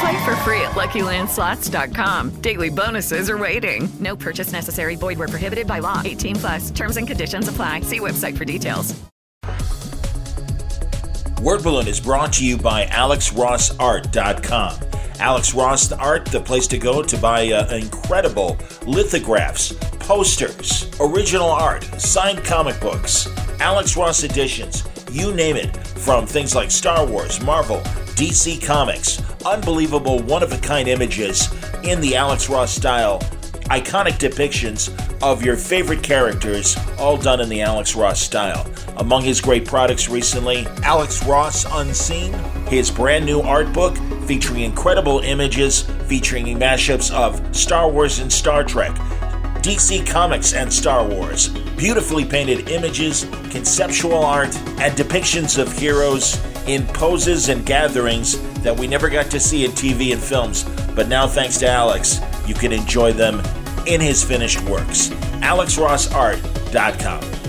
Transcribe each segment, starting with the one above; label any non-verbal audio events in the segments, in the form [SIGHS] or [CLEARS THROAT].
Play for free at LuckyLandSlots.com. Daily bonuses are waiting. No purchase necessary. Void where prohibited by law. 18 plus. Terms and conditions apply. See website for details. Word Balloon is brought to you by AlexRossArt.com. Alex Ross Art, the place to go to buy uh, incredible lithographs, posters, original art, signed comic books, Alex Ross editions, you name it, from things like Star Wars, Marvel, DC Comics, unbelievable one of a kind images in the Alex Ross style, iconic depictions of your favorite characters, all done in the Alex Ross style. Among his great products recently, Alex Ross Unseen, his brand new art book featuring incredible images featuring mashups of Star Wars and Star Trek. DC Comics and Star Wars. Beautifully painted images, conceptual art, and depictions of heroes in poses and gatherings that we never got to see in TV and films. But now, thanks to Alex, you can enjoy them in his finished works. AlexRossArt.com.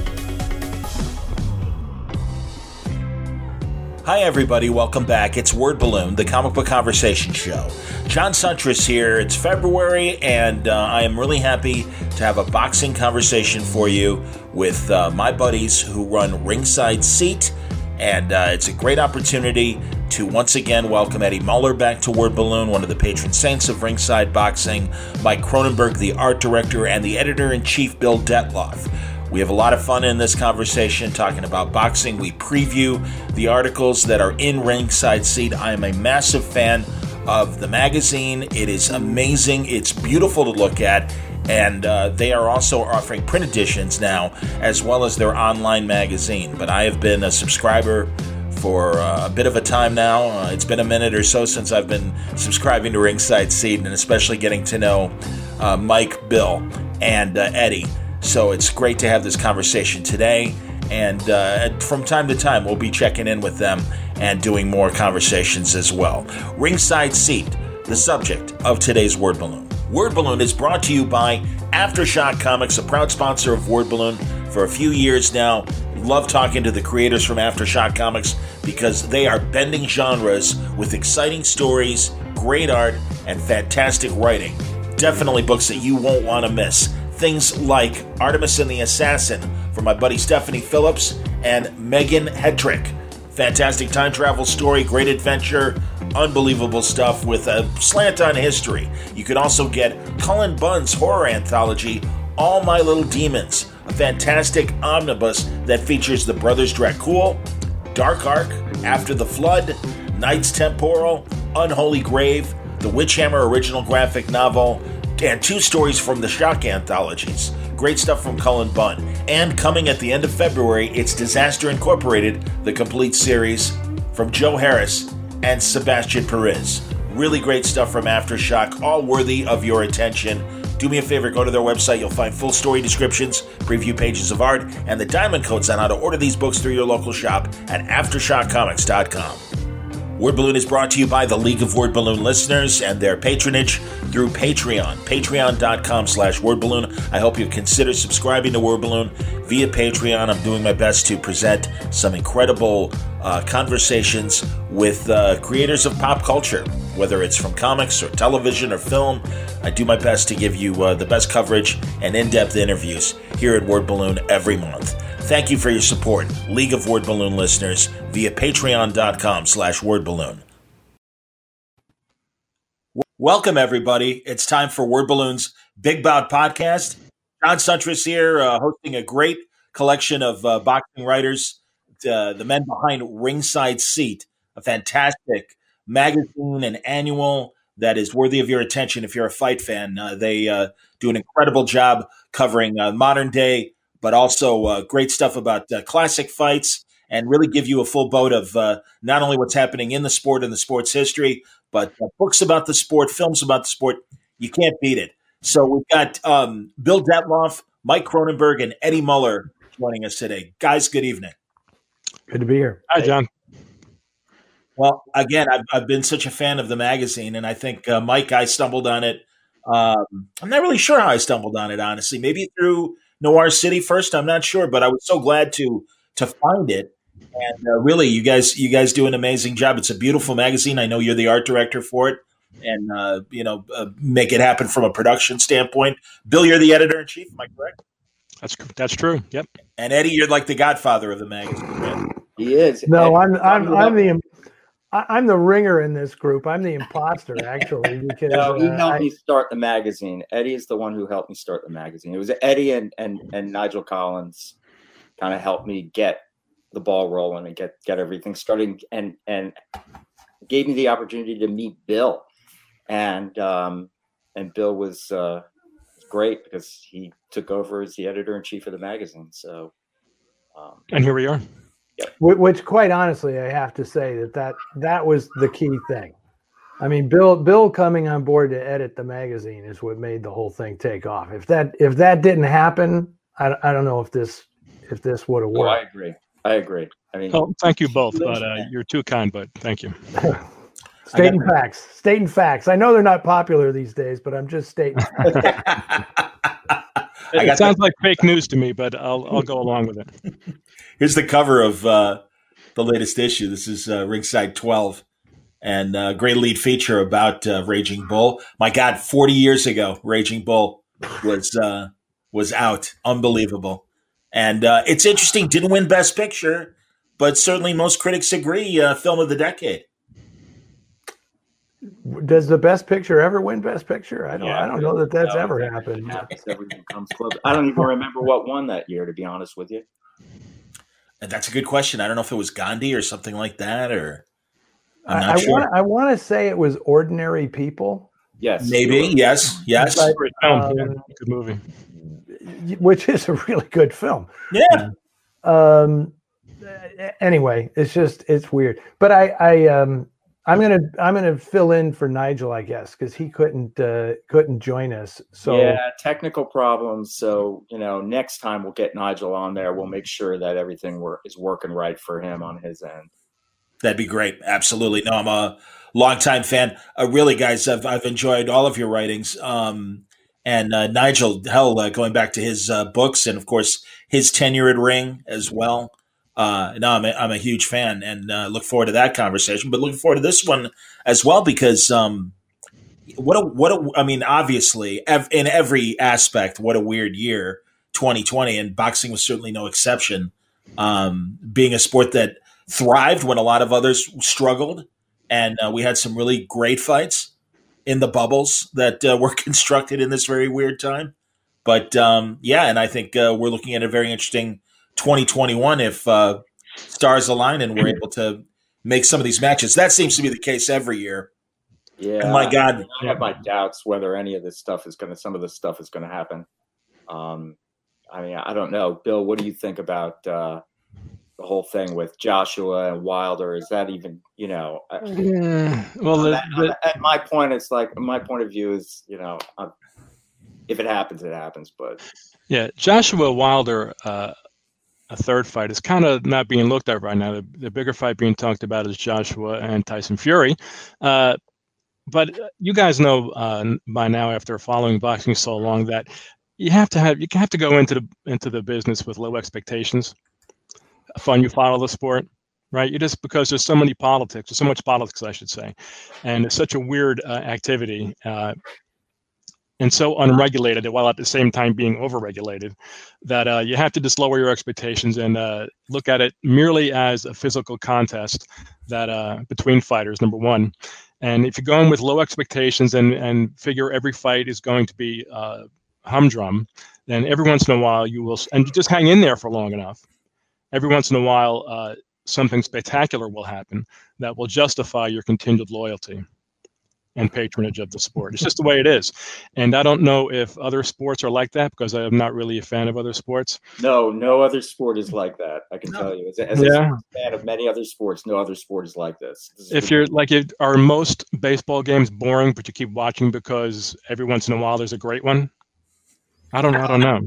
Hi, everybody. Welcome back. It's Word Balloon, the comic book conversation show. John Siuntres here. It's February, and uh, I am really happy to have a boxing conversation for you with uh, my buddies who run Ringside Seat. And uh, it's a great opportunity to once again welcome Eddie Muller back to Word Balloon, one of the patron saints of Ringside Boxing, Mike Cronenberg, the art director, and the editor in chief, Bill Dettloff. We have a lot of fun in this conversation talking about boxing. We preview the articles that are in Ringside Seat. I am a massive fan of the magazine. It is amazing, it's beautiful to look at. And uh, they are also offering print editions now, as well as their online magazine. But I have been a subscriber for uh, a bit of a time now. Uh, it's been a minute or so since I've been subscribing to Ringside Seat, and especially getting to know uh, Mike, Bill, and uh, Eddie. So it's great to have this conversation today. And uh, from time to time, we'll be checking in with them and doing more conversations as well. Ringside Seat, the subject of today's Word Balloon. Word Balloon is brought to you by Aftershock Comics, a proud sponsor of Word Balloon for a few years now. Love talking to the creators from Aftershock Comics because they are bending genres with exciting stories, great art, and fantastic writing. Definitely books that you won't want to miss. Things like Artemis and the Assassin from my buddy Stephanie Phillips and Meghan Hetrick. Fantastic time travel story, great adventure, unbelievable stuff with a slant on history. You can also get Cullen Bunn's horror anthology, All My Little Demons, a fantastic omnibus that features the Brothers Dracul, Dark Ark, After the Flood, Knights Temporal, Unholy Grave, the Witchhammer original graphic novel, and two stories from the Shock anthologies. Great stuff from Cullen Bunn. And coming at the end of February, it's Disaster Incorporated, the complete series from Joe Harris and Sebastian Piriz. Really great stuff from Aftershock, all worthy of your attention. Do me a favor, go to their website. You'll find full story descriptions, preview pages of art, and the diamond codes on how to order these books through your local shop at AftershockComics.com. Word Balloon is brought to you by the League of Word Balloon listeners and their patronage through Patreon. Patreon.com slash Word Balloon. I hope you consider subscribing to Word Balloon via Patreon. I'm doing my best to present some incredible uh, conversations with uh, creators of pop culture, whether it's from comics or television or film. I do my best to give you uh, the best coverage and in depth interviews here at Word Balloon every month. Thank you for your support, League of Word Balloon listeners, via patreon.com slash wordballoon. Welcome, everybody. It's time for Word Balloon's Big Bout podcast. John Siuntres here, uh, hosting a great collection of uh, boxing writers, uh, the men behind Ringside Seat, a fantastic magazine and annual that is worthy of your attention if you're a fight fan. Uh, they uh, do an incredible job covering uh, modern day, but also uh, great stuff about uh, classic fights and really give you a full boat of uh, not only what's happening in the sport and the sport's history, but books about the sport, films about the sport. You can't beat it. So we've got um, Bill Dettloff, Mike Cronenberg, and Eddie Muller joining us today. Guys, good evening. Good to be here. Hi, John. Well, again, I've, I've been such a fan of the magazine, and I think uh, Mike, I stumbled on it. Um, I'm not really sure how I stumbled on it, honestly. Maybe through Noir City first. I'm not sure, but I was so glad to to find it. And uh, really, you guys, you guys do an amazing job. It's a beautiful magazine. I know you're the art director for it, and uh, you know, uh, make it happen from a production standpoint. Bill, you're the editor in chief. Am I correct? That's that's true. Yep. And Eddie, you're like the godfather of the magazine. Right? He is. No, I'm I'm I'm the I'm the ringer in this group. I'm the imposter, [LAUGHS] actually, because no, he uh, helped I- me start the magazine. Eddie is the one who helped me start the magazine. It was Eddie and and and Nigel Collins kind of helped me get the ball rolling and get get everything started and and gave me the opportunity to meet Bill. And um and Bill was uh great because he took over as the editor in chief of the magazine. So um And here we are. Wh- which quite honestly i have to say that that that was the key thing i mean bill bill coming on board to edit the magazine is what made the whole thing take off if that if that didn't happen i, I don't know if this if this would have oh, I agree. I agree. I mean Oh, thank you both, but uh, you're too kind. But thank you. [LAUGHS] stating facts stating facts i know they're not popular these days but i'm just stating I [LAUGHS] [LAUGHS] It sounds like fake news to me, but I'll I'll go along with it. [LAUGHS] Here's the cover of uh, the latest issue. This is uh, Ringside 12, and uh, great lead feature about uh, Raging Bull. My God, 40 years ago, Raging Bull was uh, was out. Unbelievable. And uh, it's interesting. Didn't win Best Picture, but certainly most critics agree uh, film of the decade. Does the best picture ever win best picture i don't i don't know that that's No, ever it happened happens. Everything comes close. I don't even remember what won that year, to be honest with you. And that's a good question. I don't know if it was Gandhi or something like that, or I'm not I sure. want I want to say it was ordinary people Yes, Maybe. Yes. Yes. But, Great film. um, yeah, good movie. which is a really good film yeah. um anyway it's just it's weird but i i um i'm gonna i'm gonna fill in for nigel i guess because he couldn't uh couldn't join us so yeah, technical problems. So you know, next time we'll get Nigel on there. We'll make sure that everything wor- is working right for him on his end. That'd be great. Absolutely. No, I'm a longtime fan. Uh, really, guys, I've, I've enjoyed all of your writings. Um, and uh, Nigel, hell, uh, going back to his uh, books and, of course, his tenure at Ring as well. Uh, no, I'm a, I'm a huge fan and uh, look forward to that conversation. But looking forward to this one as well because um, what a what a I mean, obviously, ev- in every aspect, what a weird year 2020, and boxing was certainly no exception. Um, being a sport that thrived when a lot of others struggled, and uh, we had some really great fights in the bubbles that uh, [LAUGHS] were constructed in this very weird time. But um, yeah, and I think uh, we're looking at a very interesting 2021 if uh, stars align and we're able to make some of these matches. That seems to be the case every year. Yeah, Oh my God. I have my doubts whether any of this stuff is going to. Some of this stuff is going to happen. Um, I mean, I don't know, Bill. What do you think about uh, the whole thing with Joshua and Wilder? Is that even you know? Yeah. Well, the, at, the, at my point, it's like my point of view is you know, i if it happens, it happens. But yeah, Joshua Wilder, uh, a third fight is kind of not being looked at right now. The, the bigger fight being talked about is Joshua and Tyson Fury. Uh, but you guys know uh, by now, after following boxing so long, that you have to have you have to go into the into the business with low expectations. Fun, you follow the sport, right? You just because there's so many politics, there's so much politics, I should say, and it's such a weird uh, activity. And so unregulated while at the same time being overregulated that uh, you have to just lower your expectations and uh, look at it merely as a physical contest that uh, between fighters number one and if you go in with low expectations and, and figure every fight is going to be uh, humdrum, then every once in a while you will, and you just hang in there for long enough. Every once in a while, uh, something spectacular will happen that will justify your continued loyalty and patronage of the sport. It's just the way it is. And I don't know if other sports are like that because I'm not really a fan of other sports. No, no other sport is like that. I can tell you. As, a, as Yeah. a fan of many other sports, no other sport is like this. This is If you're like, if, are most baseball games boring, but you keep watching because every once in a while there's a great one? I don't know. I don't know.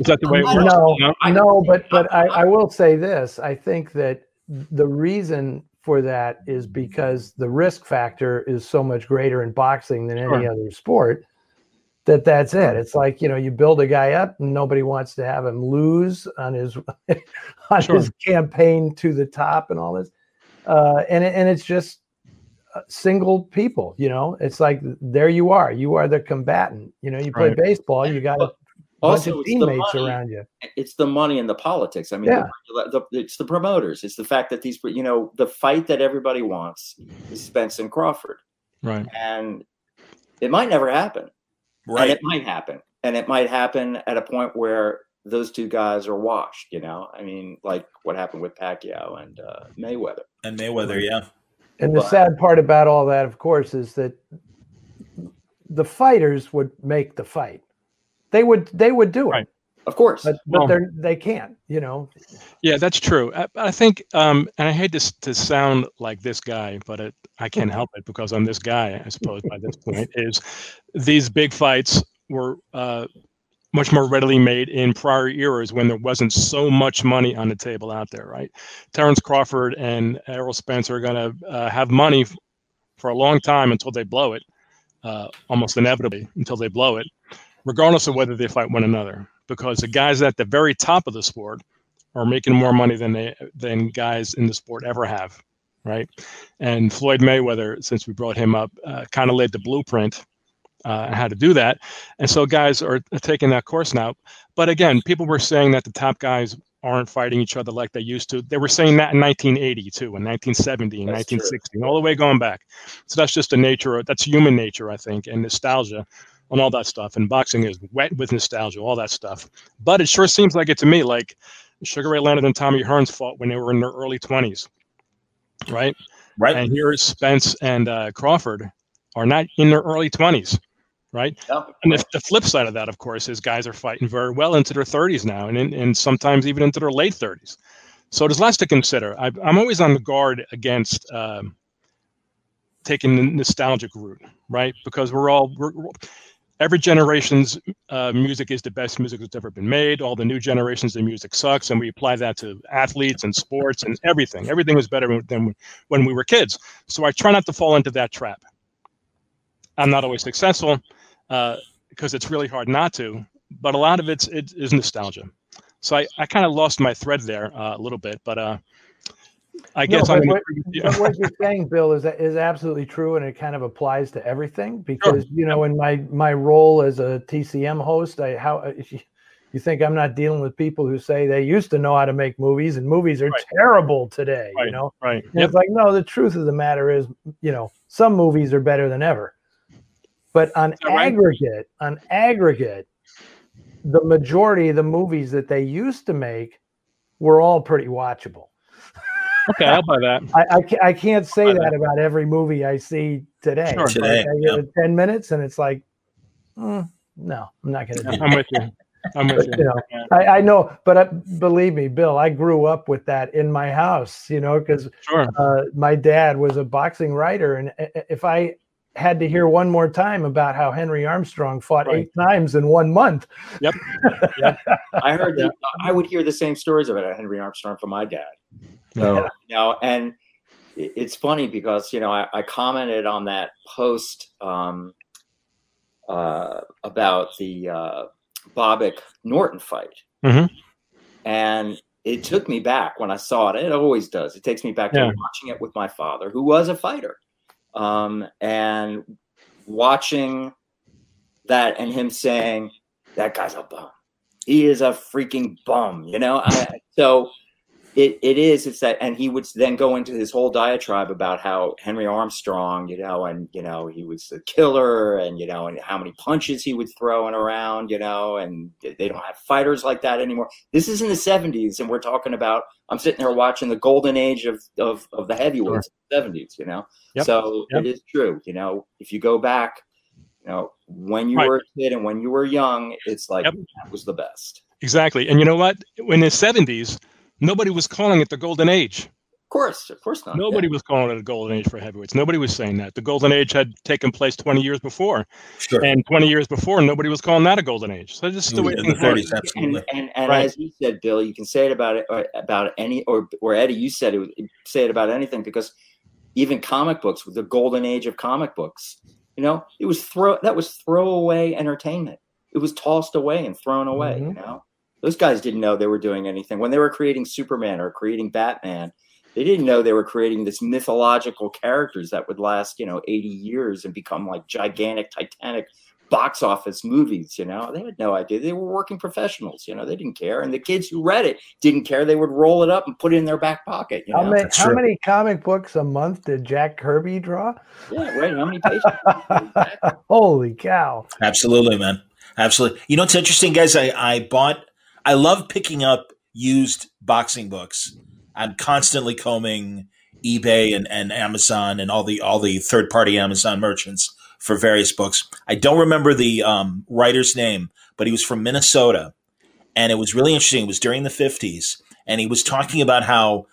Is that the way it works? No, No? no, but but I, I will say this. I think that the reason for that is because the risk factor is so much greater in boxing than any other sport. That that's it. It's like you know you build a guy up and nobody wants to have him lose on his [LAUGHS] on Sure. his campaign to the top and all this, uh, and and it's just uh, single people. You know, it's like there you are. You are the combatant. You know, you play Right. baseball. You got Also, of it's the teammates money. around you. it's the money and the politics. I mean, Yeah. the, the, it's the promoters. It's the fact that these, you know, the fight that everybody wants is Spence and Crawford, Right. and it might never happen. Right. And it might happen, and it might happen at a point where those two guys are washed. You know, I mean, like what happened with Pacquiao and uh, Mayweather. And Mayweather, yeah. And the sad part about all that, of course, is that the fighters would make the fight. They would they would do it. Of course. But, but Well- they're they can't, you know. Yeah, that's true. I, I think, um, and I hate this to sound like this guy, but it, I can't help it because I'm this guy, I suppose, by this point, [LAUGHS] is these big fights were uh, much more readily made in prior eras when there wasn't so much money on the table out there, right? Terrence Crawford and Errol Spence are going to uh, have money f- for a long time until they blow it, uh, almost inevitably until they blow it, regardless of whether they fight one another. Because the guys at the very top of the sport are making more money than they than guys in the sport ever have, right? And Floyd Mayweather, since we brought him up, uh, kind of laid the blueprint uh, on how to do that. And so guys are taking that course now. But again, people were saying that the top guys aren't fighting each other like they used to. They were saying that in 1980 too, in 1970, in That's 1960, all the way going back. So that's just the nature. Of, that's human nature, I think, and nostalgia and all that stuff. And boxing is wet with nostalgia, all that stuff. But it sure seems like it to me, like Sugar Ray Leonard and Tommy Hearns fought when they were in their early 20s, right? Right. And here Spence and uh, Crawford are not in their early 20s, right? Yeah. And the, the flip side of that, of course, is guys are fighting very well into their 30s now, and in, and sometimes even into their late 30s. So there's lots to consider. I, I'm always on the guard against um, taking the nostalgic route, right? Because we're all we're- every generation's uh, music is the best music that's ever been made. All the new generations, the music sucks, and we apply that to athletes and sports and everything. Everything was better than when we were kids. So I try not to fall into that trap. I'm not always successful uh, because it's really hard not to, but a lot of it's it is nostalgia. So I, I kind of lost my thread there uh, a little bit, but uh, I guess but I'm. what, but what you're [LAUGHS] saying, Bill, is is absolutely true, and it kind of applies to everything. Because you know, in my my role as a TCM host, I how you think I'm not dealing with people who say they used to know how to make movies, and movies are terrible today. You know, right. Yep. it's like no, the truth of the matter is, you know, some movies are better than ever, but on aggregate, on aggregate, the majority of the movies that they used to make were all pretty watchable. Okay, I'll buy that. I, I, I can't say that about every movie I see today. Sure. Like, Today, I give it 10 minutes and it's like, mm, no, I'm not going to do I'm with you. I'm with But, you. you know, I, I know, but uh, believe me, Bill, I grew up with that in my house, you know, because Sure. uh, my dad was a boxing writer. And i- i- if I had to hear one more time about how Henry Armstrong fought eight times in one month, [LAUGHS] Yep. I heard that I would hear the same stories about Henry Armstrong from my dad. [LAUGHS] So, you know, and it's funny because, you know, I, I commented on that post um, uh, about the uh, Bobick Norton fight. Mhm. And it took me back when I saw it. It always does. It takes me back to watching it with my father, who was a fighter, um, and watching that and him saying, "That guy's a bum. He is a freaking bum." You know. I, so it, it is it's that and he would then go into his whole diatribe about how henry armstrong you know and you know he was a killer and you know and how many punches he would throw and around you know and they don't have fighters like that anymore this is in the 70s and we're talking about i'm sitting there watching the golden age of of, of the heavyweights sure. 70s you know Yep. so Yep. it is true you know if you go back you know when you Right. were a kid and when you were young it's like Yep. that was the best Exactly. And you know what? In the 70s, nobody was calling it the golden age. of course of course not Nobody was calling it a golden age for heavyweights. Nobody was saying that. The golden age had taken place 20 years before. Sure. And 20 years before, nobody was calling that a golden age. So this is the way in the things work. 30s, absolutely. and, and, and Right. as you said, Bill, you can say it about it or about any or or Eddie, you said it say it about anything because even comic books with the golden age of comic books, you know, it was throw that was throwaway entertainment. It was tossed away and thrown away. Mm-hmm. You know, those guys didn't know they were doing anything when they were creating Superman or creating Batman. They didn't know they were creating this mythological characters that would last, you know, 80 years and become like gigantic, titanic box office movies. You know, they had no idea. They were working professionals. You know, they didn't care. And the kids who read it didn't care. They would roll it up and put it in their back pocket. You How many how many comic books a month did Jack Kirby draw? Yeah, right. How many pages? [LAUGHS] Holy cow! Absolutely, man. Absolutely. You know what's interesting, guys? I, I bought, I love picking up used boxing books. I'm constantly combing eBay and, and Amazon and all the all the third party Amazon merchants for various books. I don't remember the um, writer's name, but he was from Minnesota, and it was really interesting. It was during the 50s, and he was talking about how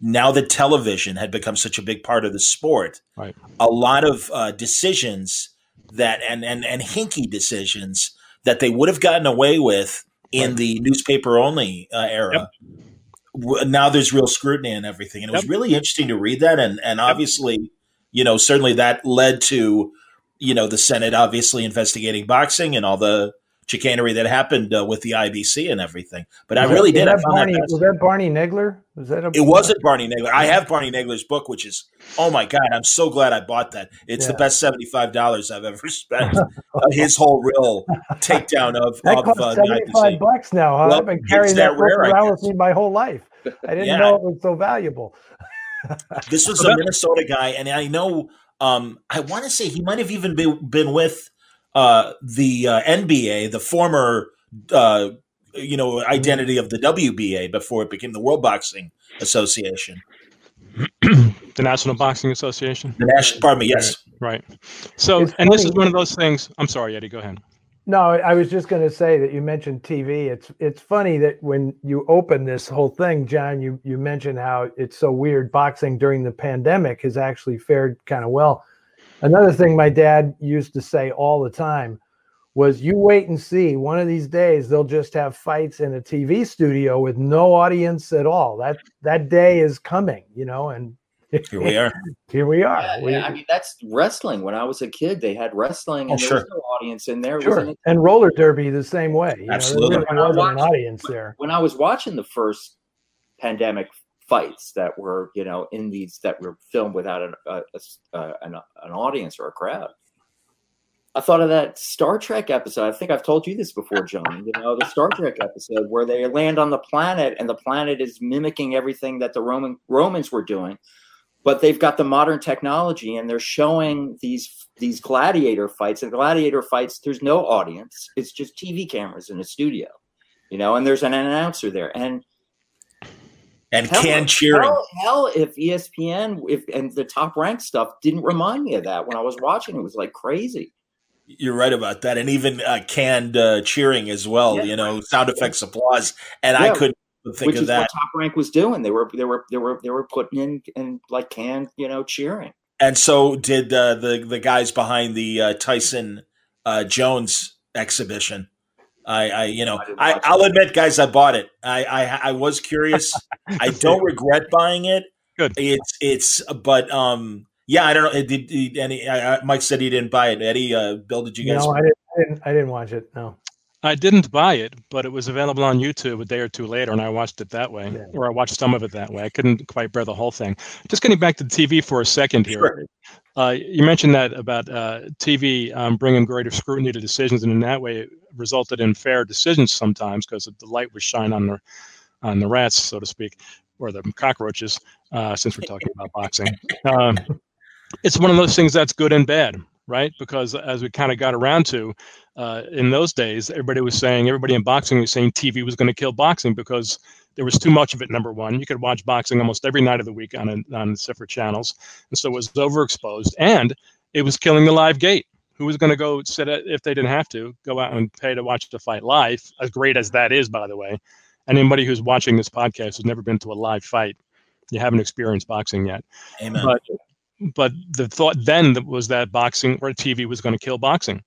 now that television had become such a big part of the sport, Right. a lot of uh, decisions that and and and hinky decisions that they would have gotten away with in the newspaper only uh, era. W- Now there's real scrutiny and everything, and it was really interesting to read that. And and obviously, you know, certainly that led to you know the Senate obviously investigating boxing and all the chicanery that happened uh, with the IBC and everything. But I Was that- really was did. I That found that Barney, was that Barney Nagler? Was that a, it wasn't Barney Nagler. I have Barney Nagler's book, which is oh my god, I'm so glad I bought that. It's the best seventy five dollars I've ever [LAUGHS] spent. [LAUGHS] Uh, his whole real takedown of That of uh, the seventy five IBC. bucks now. Huh? Well, I've been carrying that that rare, around with me my whole life. I didn't Yeah. know it was so valuable. This was [LAUGHS] a Minnesota guy, and I know. Um, I want to say he might have even been been with uh, the uh, NBA, the former uh, you know identity of the WBA before it became the World Boxing Association. [CLEARS THROAT] the National Boxing Association. The national, pardon me, yes. Right. So, It's and this is one of those things. I'm sorry, Eddie. Go ahead. No, I was just going to say that you mentioned TV. It's it's funny that when you open this whole thing, John, you you mentioned how it's so weird. Boxing during the pandemic has actually fared kind of well. Another thing my dad used to say all the time was, "You wait and see. One of these days, they'll just have fights in a TV studio with no audience at all. That that day is coming, you know." And [LAUGHS] Here we are. here we are. Yeah, We- yeah, I mean, that's wrestling. When I was a kid, they had wrestling, oh, and Oh, there sure. was no audience in there. Sure, wasn't- and roller derby the same way. You Absolutely. know, there really wasn't an audience there. when I was watching the first pandemic fights that were, you know, in these that were filmed without an, a, a s- uh, an, an audience or a crowd, I thought of that Star Trek episode. I think I've told you this before, John. You know, the Star Trek episode where they land on the planet and the planet is mimicking everything that the Roman Romans were doing, but they've got the modern technology and they're showing these these gladiator fights. And gladiator fights, there's no audience; it's just TV cameras in a studio, you know, and there's an announcer there and And Hell- can cheering. Hell, hell, if ESPN, if and the top ranked stuff didn't remind me of that when I was watching, it was like crazy. You're right about that, and even uh, canned uh, cheering as well. Yeah. You know, sound effects, applause, and I couldn't think Which of is that. what Top Rank was doing. They were they were they were they were putting in and like canned, you know, cheering. And so did uh, the the guys behind the uh, Tyson uh, Jones exhibition. I, I you know, I, I'll admit, guys, I bought it. I I, I was curious. [LAUGHS] I don't regret buying it. Good. It's it's, but um, yeah, I don't know. Did, did any? I, I- Mike said he didn't buy it. Eddie, uh, Bill, did you guys? No, I didn't, I didn't. I didn't watch it. No. I didn't buy it, but it was available on YouTube a day or two later, and I watched it that way, or I watched some of it that way. I couldn't quite bear the whole thing. Just getting back to the TV for a second here. Sure. Uh, you mentioned that about uh, TV um, bringing greater scrutiny to decisions, and in that way, it resulted in fair decisions sometimes because the light was shine on the on the rats, so to speak. or the cockroaches, uh, since we're talking about boxing. Um, it's one of those things that's good and bad, right? Because as we kind of got around to uh, in those days, everybody was saying, everybody in boxing was saying TV was going to kill boxing because there was too much of it. Number one, you could watch boxing almost every night of the week on a, on separate channels, and so it was overexposed, and it was killing the live gate. Who was going to go sit at, if they didn't have to go out and pay to watch the fight live? As great as that is, by the way, anybody who's watching this podcast has never been to a live fight. You haven't experienced boxing yet. Amen. But but the thought then was that boxing or TV was going to kill boxing,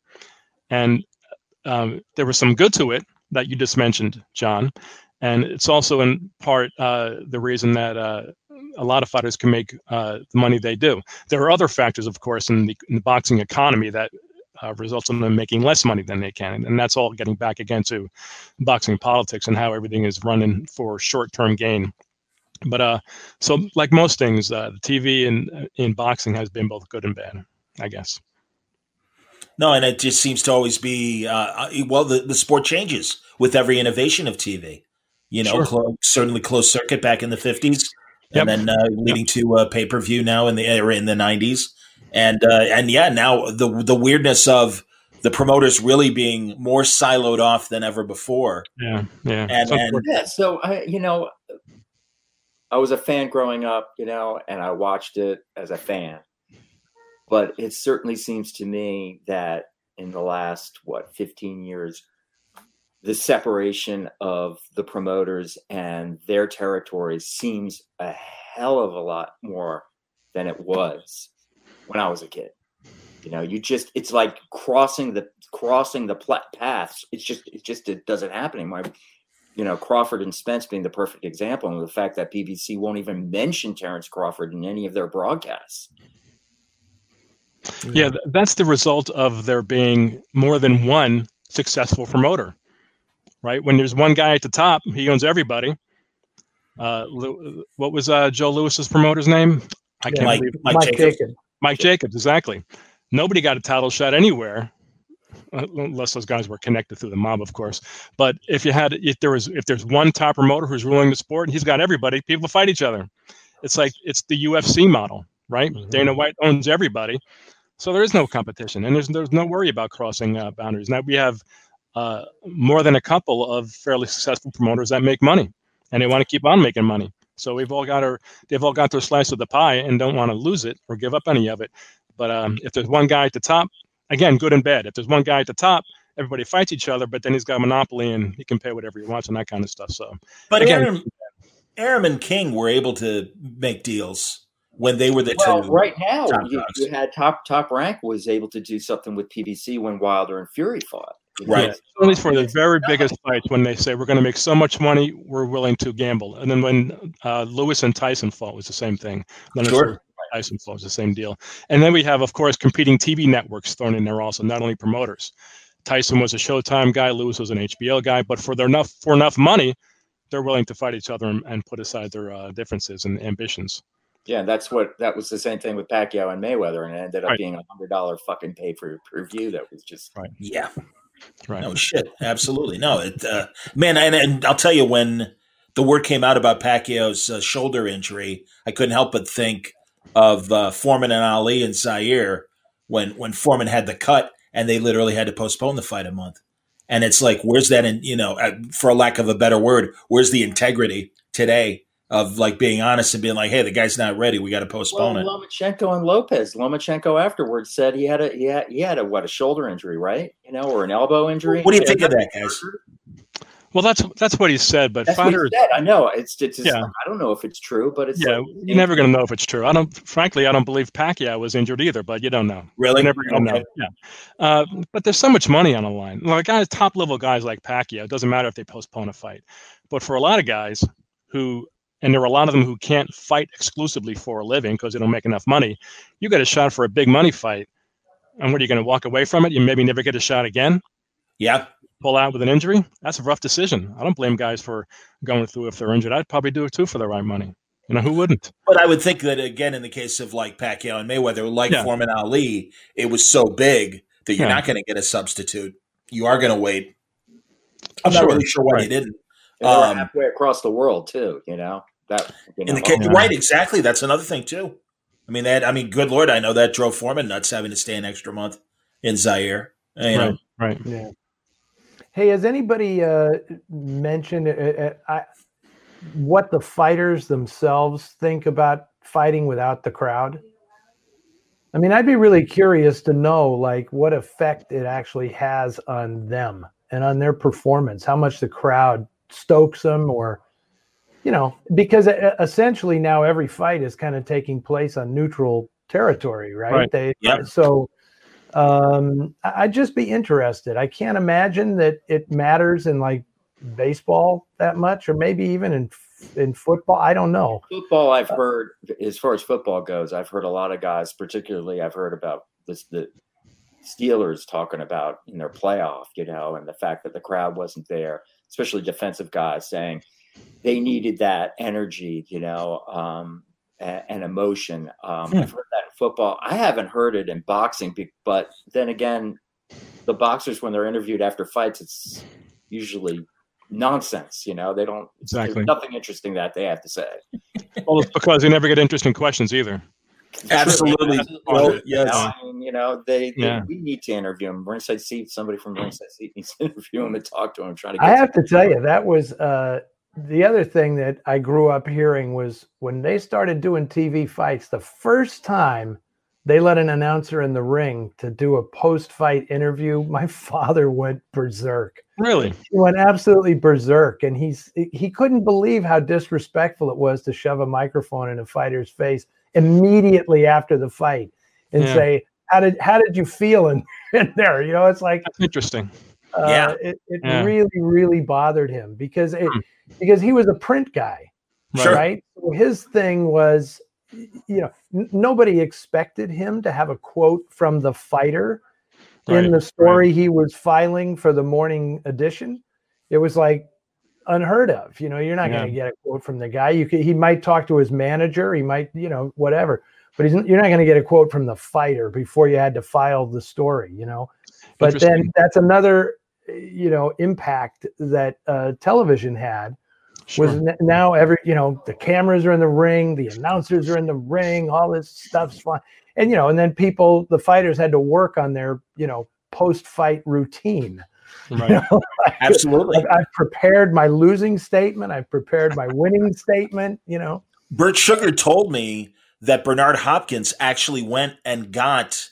and um, there was some good to it that you just mentioned, John, and it's also in part uh, the reason that uh, a lot of fighters can make uh, the money they do. There are other factors, of course, in the, in the boxing economy that uh, results in them making less money than they can, and that's all getting back again to boxing politics and how everything is running for short-term gain. But uh so like most things uh the tv in in boxing has been both good and bad i guess No, and it just seems to always be uh, well. The, the sport changes with every innovation of TV. You know, Sure. clo- certainly closed circuit back in the fifties, Yep. and then uh, leading to uh, pay per view now in the or in the nineties, and uh, and yeah, now the the weirdness of the promoters really being more siloed off than ever before. yeah yeah And- So- and- Yeah, so I, you know, I was a fan growing up, you know, and I watched it as a fan. But it certainly seems to me that in the last what 15 years, the separation of the promoters and their territories seems a hell of a lot more than it was when I was a kid. You know, you just it's like crossing the crossing the pla- paths. It's just it just it doesn't happen anymore. You know, Crawford and Spence being the perfect example of the fact that PBC won't even mention Terrence Crawford in any of their broadcasts. Yeah th- that's the result of there being more than one successful promoter right when there's one guy at the top he owns everybody uh what was uh joe louis's promoter's name i can't Mike- believe Mike Mike Jacobs. Jacobs. Mike Jacobs, exactly. Nobody got a title shot anywhere, uh, unless those guys were connected through the mob, of course. But if you had, if there was, if there's one top promoter who's ruling the sport and he's got everybody, people fight each other. It's like it's the UFC model, right? Dana White owns everybody, so there is no competition, and there's there's no worry about crossing uh, boundaries. Now we have uh, more than a couple of fairly successful promoters that make money, and they want to keep on making money. So we've all got our, they've all got their slice of the pie and don't want to lose it or give up any of it. But um, if there's one guy at the top, again, good and bad. If there's one guy at the top, everybody fights each other, but then he's got a monopoly and he can pay whatever he wants and that kind of stuff. So, But again, Arum, Arum and King were able to make deals when they were the Well, two. right now you, you had top top rank was able to do something with PBC when Wilder and Fury fought. Right. Yeah, only for the very biggest fights when they say we're going to make so much money, we're willing to gamble. And then when uh, Lewis and Tyson fought was the same thing. Leonard Sure. Lewis and Tyson fought was the same deal. And then we have, of course, competing TV networks thrown in there also, not only promoters. Tyson was a Showtime guy, Lewis was an HBO guy, but for their enough for enough money, they're willing to fight each other and, and put aside their uh, differences and ambitions. Yeah, that's what that was the same thing with Pacquiao and Mayweather, and it ended up Right. being a hundred dollar fucking pay per per view. That was just Right. Yeah. Right. No shit. Absolutely. No. It, uh, man, and, and I'll tell you when the word came out about Pacquiao's uh, shoulder injury, I couldn't help but think of uh, Foreman and Ali and Zaire when when Foreman had the cut and they literally had to postpone the fight a month. And it's like, where's that? In you know, uh, for a lack of a better word, where's the integrity today of like being honest and being like, hey, the guy's not ready. We got to well, postpone it. Lomachenko and Lopez. Lomachenko afterwards said he had a he had, he had a what a shoulder injury, right? You know, or an elbow injury. What do you think of that, guys? Well, that's that's what he said, but That's what he said. I know it's it's. Just, Yeah. I don't know if it's true, but it's yeah, like- you're never going to know if it's true. I don't, frankly, I don't believe Pacquiao was injured either, but you don't know. Really? You're never going to Okay. know. Yeah. Uh, but there's so much money on the line. Like guys, top level guys like Pacquiao, it doesn't matter if they postpone a fight. But for a lot of guys who, and there are a lot of them who can't fight exclusively for a living because they don't make enough money, you get a shot for a big money fight. And what are you going to walk away from it? You maybe never get a shot again, Yeah. pull out with an injury. That's a rough decision. I don't blame guys for going through if they're injured. I'd probably do it too for the right money. You know, who wouldn't? But I would think that again, in the case of like Pacquiao and Mayweather, like Yeah. Foreman Ali, it was so big that you're Yeah. not going to get a substitute. You are going to wait. I'm Sure. not really sure why Right. they didn't. And they were Um, halfway across the world too. You know, That you In the case, oh, right, exactly. That's another thing too. I mean, that. I mean, good lord, I know that drove Foreman nuts having to stay an extra month in Zaire. You know, Right, right. Yeah. Hey, has anybody uh, mentioned uh, uh, I, what the fighters themselves think about fighting without the crowd? I mean, I'd be really curious to know, like, what effect it actually has on them and on their performance. How much the crowd stokes them, or you know, because uh, essentially now every fight is kind of taking place on neutral territory, right? Right. They Yep. so um I- I'd just be interested. I can't imagine that it matters in like baseball that much, or maybe even in in football. I don't know. football i've heard as far as football goes i've heard a lot of guys particularly i've heard about this the steelers talking about in their playoff you know and the fact that the crowd wasn't there especially defensive guys saying they needed that energy you know um and, and emotion um i've heard that in football i haven't heard it in boxing but then again the boxers when they're interviewed after fights it's usually nonsense you know they don't Exactly. there's nothing interesting that they have to say Well, it's because they never get interesting questions either. absolutely. Well, Well, you yes. know, I mean, you know, they, they Yeah. we need to interview him. Ringside seat, somebody from ringside seat needs to [LAUGHS] interview him and talk to him, try to get I have to tell you, that was uh, the other thing that I grew up hearing was when they started doing TV fights, the first time they let an announcer in the ring to do a post fight interview, [LAUGHS] my father went berserk. Really? He went absolutely berserk. And he's he couldn't believe how disrespectful it was to shove a microphone in a fighter's face immediately after the fight and Yeah. say, How did how did you feel in, [LAUGHS] in there? You know, it's like That's interesting. uh, Yeah. it, it Yeah. really really bothered him because it because he was a print guy Sure. right? So his thing was you know n- nobody expected him to have a quote from the fighter Right, in the story he was filing for the morning edition. It was like unheard of you know you're not Yeah. going to get a quote from the guy. You could, he might talk to his manager he might you know whatever but he's, you're not going to get a quote from the fighter before you had to file the story you know? But then that's another you know impact that uh, television had was n- now every you know the cameras are in the ring the announcers are in the ring all this stuff's fine and you know and then people the fighters had to work on their you know post fight routine [LAUGHS] Right. you know, like, Absolutely. I've, I've prepared my losing statement i've prepared my winning statement you know Bert Sugar told me that Bernard Hopkins actually went and got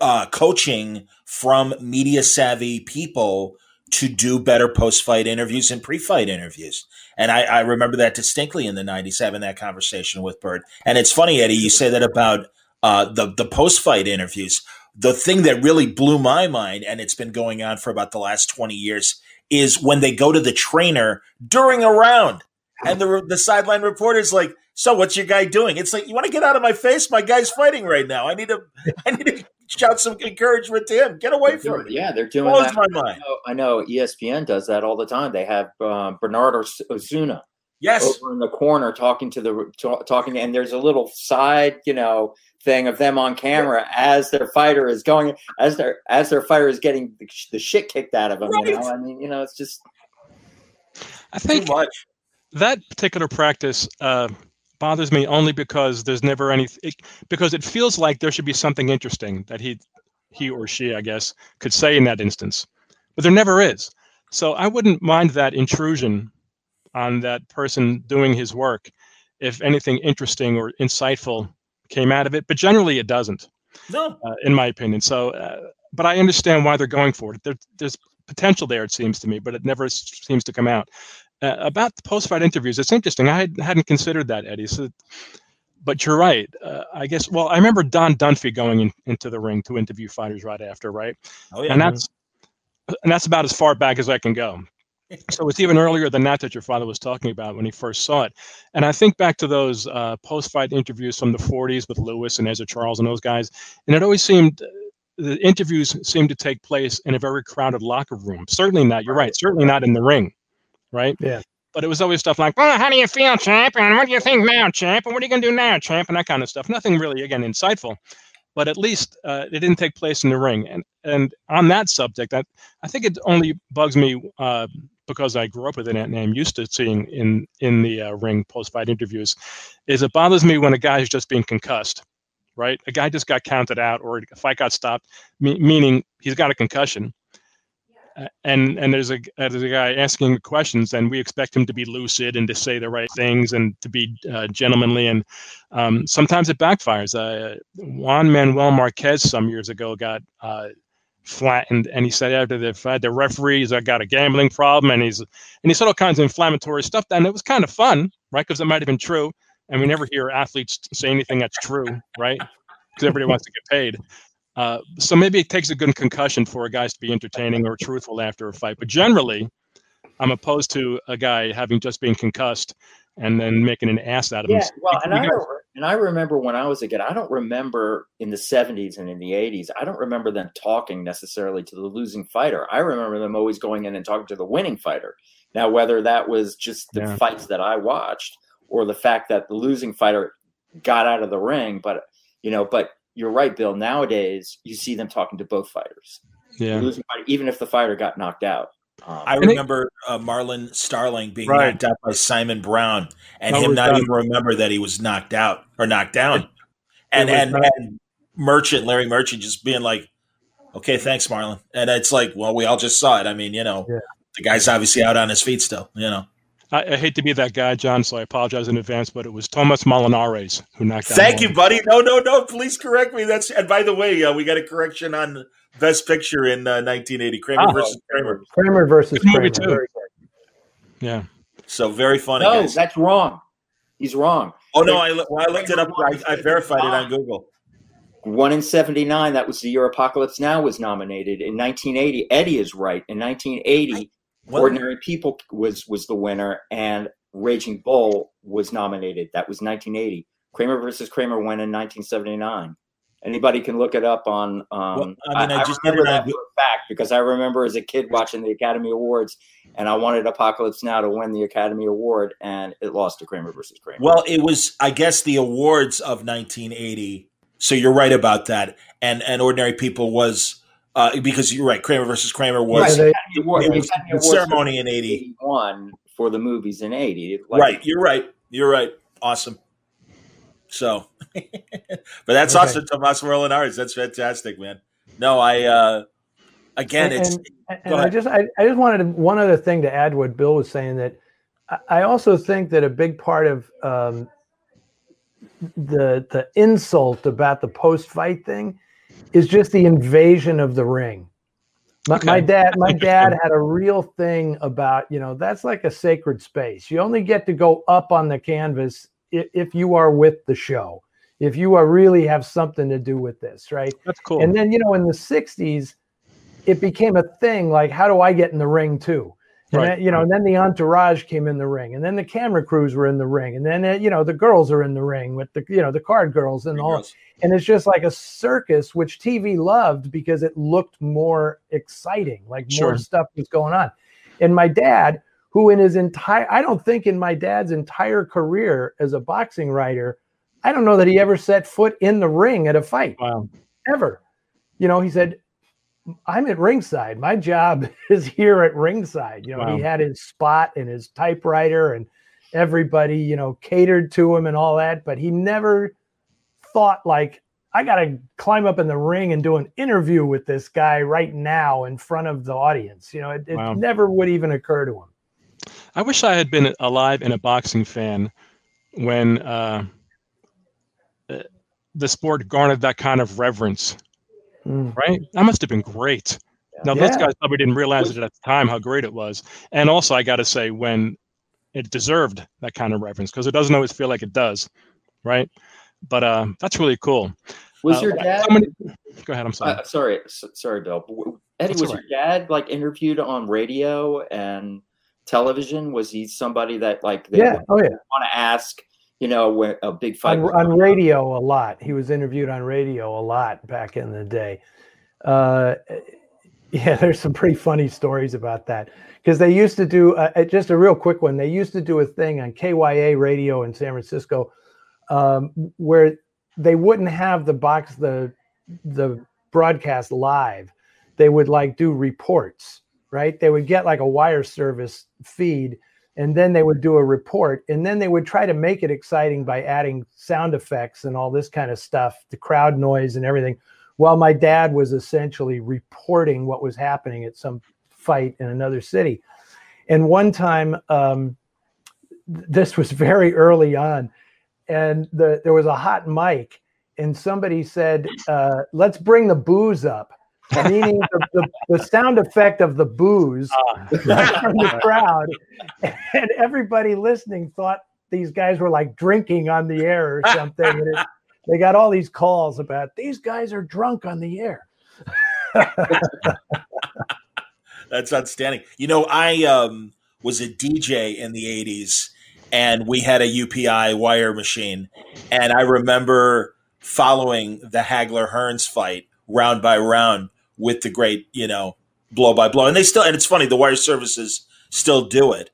uh, coaching from media savvy people to do better post fight interviews and pre fight interviews. And I, I remember that distinctly in the 90s, having that conversation with Bert. And it's funny, Eddie, you say that about uh, the, the post fight interviews. The thing that really blew my mind, and it's been going on for about the last 20 years, is when they go to the trainer during a round and the the sideline reporter's like, "So what's your guy doing?" It's like, "You want to get out of my face? My guy's fighting right now. I need to [LAUGHS] I need to shout some encouragement to him. Get away They're from doing- me." yeah, they're doing Blows that. my mind. I know, I know ESPN does that all the time. They have um, Bernard Os- Osuna Yes, over in the corner talking to the ta- talking, and there's a little side, you know, thing of them on camera as their fighter is going, as their as their fighter is getting the, the shit kicked out of them. You know, I mean, you know, it's just I too think much. that particular practice uh, bothers me only because there's never any it, because it feels like there should be something interesting that he he or she I guess could say in that instance, but there never is. So I wouldn't mind that intrusion on that person doing his work if anything interesting or insightful came out of it. But generally, it doesn't, No, uh, in my opinion. So, uh, but I understand why they're going for it. There, there's potential there, it seems to me, but it never seems to come out. Uh, about the post-fight interviews, it's interesting. I had, hadn't considered that, Eddie. So, but you're right. Uh, I guess. Well, I remember Don Dunphy going in, into the ring to interview fighters right after, right? oh yeah, and that's and that's about as far back as I can go. [LAUGHS] So it's even earlier than that that your father was talking about when he first saw it. And I think back to those uh, post-fight interviews from the 40s with Louis and Ezzard Charles and those guys, and it always seemed the interviews seemed to take place in a very crowded locker room. Certainly not. You're right. Certainly not in the ring, right? Yeah. But it was always stuff like, "Well, how do you feel, champ? And what do you think now, champ? And what are you going to do now, champ?" And that kind of stuff. Nothing really, again, insightful but at least uh, it didn't take place in the ring. And and on that subject, I, I think it only bugs me uh, because I grew up with it and I'm used to seeing in in the uh, ring post fight interviews, is it bothers me when a guy is just being concussed, right? A guy just got counted out or a fight got stopped, me- meaning he's got a concussion. And and there's a there's a guy asking questions, and we expect him to be lucid and to say the right things and to be uh, gentlemanly. And um, sometimes it backfires. Uh, Juan Manuel Marquez some years ago got uh, flattened, and he said after the fight, the referees I got a gambling problem, and he's and he said all kinds of inflammatory stuff. And it was kind of fun, right? Because it might have been true, and we never hear athletes say anything that's true, right? Because everybody wants to get paid. Uh, so maybe it takes a good concussion for a guy to be entertaining or truthful after a fight. But generally, I'm opposed to a guy having just been concussed and then making an ass out of Yeah, him. well, and I don't, and I remember when I was a kid. I don't remember in the '70s and in the '80s. I don't remember them talking necessarily to the losing fighter. I remember them always going in and talking to the winning fighter. Now, whether that was just the Yeah. fights that I watched or the fact that the losing fighter got out of the ring, but you know, but you're right, Bill. Nowadays, you see them talking to both fighters. Yeah. Losing fighter, even if the fighter got knocked out. Um, I remember uh, Marlon Starling being Right. knocked out by Simon Brown, and That him not done. even remember that he was knocked out or knocked down, and and, and Merchant, Larry Merchant, just being like, "Okay, thanks, Marlon," and it's like, well, we all just saw it. I mean, you know, the guy's obviously out on his feet still. You know. I, I hate to be that guy, John, so I apologize in advance, but it was Thomas Molinares who knocked out. Thank you, Juan. buddy. No, no, no. Please correct me. That's and by the way, uh, we got a correction on Best Picture in uh, 1980. Kramer Oh. versus Kramer. Kramer versus Good movie, Kramer. too. Yeah. So very funny. no, guys. that's wrong. He's wrong. Oh no, I, well, I looked it up. I, I verified it on Google. One in 79, that was the year Apocalypse Now was nominated. In 1980, Eddie is right. In 1980, Well- Ordinary People was was the winner, and Raging Bull was nominated. That was 1980. Kramer versus Kramer went in 1979. Anybody can look it up on. Um, Well, I mean, I just did remember that for a fact because I remember as a kid watching the Academy Awards, and I wanted Apocalypse Now to win the Academy Award, and it lost to Kramer versus Kramer. Well, it was, I guess, the awards of 1980. So you're right about that. And and Ordinary People was uh, because you're right. Kramer versus Kramer was Right, the it was Academy ceremony in 80. 81 for the movies in 80. Like- right. You're right. You're right. Awesome. So, [LAUGHS] but that's Okay. awesome, Tomas Molinares. That's fantastic, man. No, I uh again, And- it's and, and I just I, I just wanted to- one other thing to add to what Bill was saying that I- I also think that a big part of um, the the insult about the post fight thing is just the invasion of the ring. My, my dad, my dad had a real thing about you know that's like a sacred space. You only get to go up on the canvas if, if you are with the show, if you are really have something to do with this, right? That's cool. And then you know in the '60s, it became a thing. Like, how do I get in the ring too? And Right, then, you know, and then the entourage came in the ring, and then the camera crews were in the ring, and then uh, you know the girls are in the ring with the you know the card girls and all. And it's just like a circus, which TV loved because it looked more exciting, like more stuff was going on. And my dad, who in his entire, I don't think in my dad's entire career as a boxing writer, I don't know that he ever set foot in the ring at a fight Wow. ever. You know, he said, I'm at ringside. My job [LAUGHS] is here at ringside. You know, Wow. he had his spot and his typewriter and everybody, you know, catered to him and all that, but he never thought like I got to climb up in the ring and do an interview with this guy right now in front of the audience. You know, it, it Wow. never would even occur to him. I wish I had been alive and a boxing fan when uh, uh, the sport garnered that kind of reverence. Mm. Right? That must have been great. Now, those Yeah. guys probably didn't realize it at the time how great it was. And also, I got to say, when it deserved that kind of reverence, because it doesn't always feel like it does. Right? But uh, that's really cool. Was Uh, your dad? so many- go ahead. I'm sorry. Uh, sorry, s- sorry, Bill. Eddie, That's was all your dad like interviewed on radio and television? Was he somebody that like they Yeah. Oh, yeah. want to ask? You know, a big fight. on, on radio a lot. He was interviewed on radio a lot back in the day. Uh, [LAUGHS] yeah, there's some pretty funny stories about that because they used to do uh, uh, just a real quick one. They used to do a thing on KYA radio in San Francisco um, where they wouldn't have the box the the broadcast live. They would like do reports, right? They would get like a wire service feed and then they would do a report and then they would try to make it exciting by adding sound effects and all this kind of stuff, the crowd noise and everything. While my dad was essentially reporting what was happening at some fight in another city. And one time, um, this was very early on, and the, there was a hot mic, and somebody said, uh, "Let's bring the booze up." Meaning the, the, the, sound effect of the booze uh, [LAUGHS] from the crowd. And everybody listening thought these guys were like drinking on the air or something. And it, they got all these calls about these guys are drunk on the air. [LAUGHS] That's outstanding. You know, I um, was a DJ in the 80s and we had a UPI wire machine. And I remember following the Hagler Hearns fight round by round with the great, you know, blow by blow. And they still, and it's funny, the wire services still do it.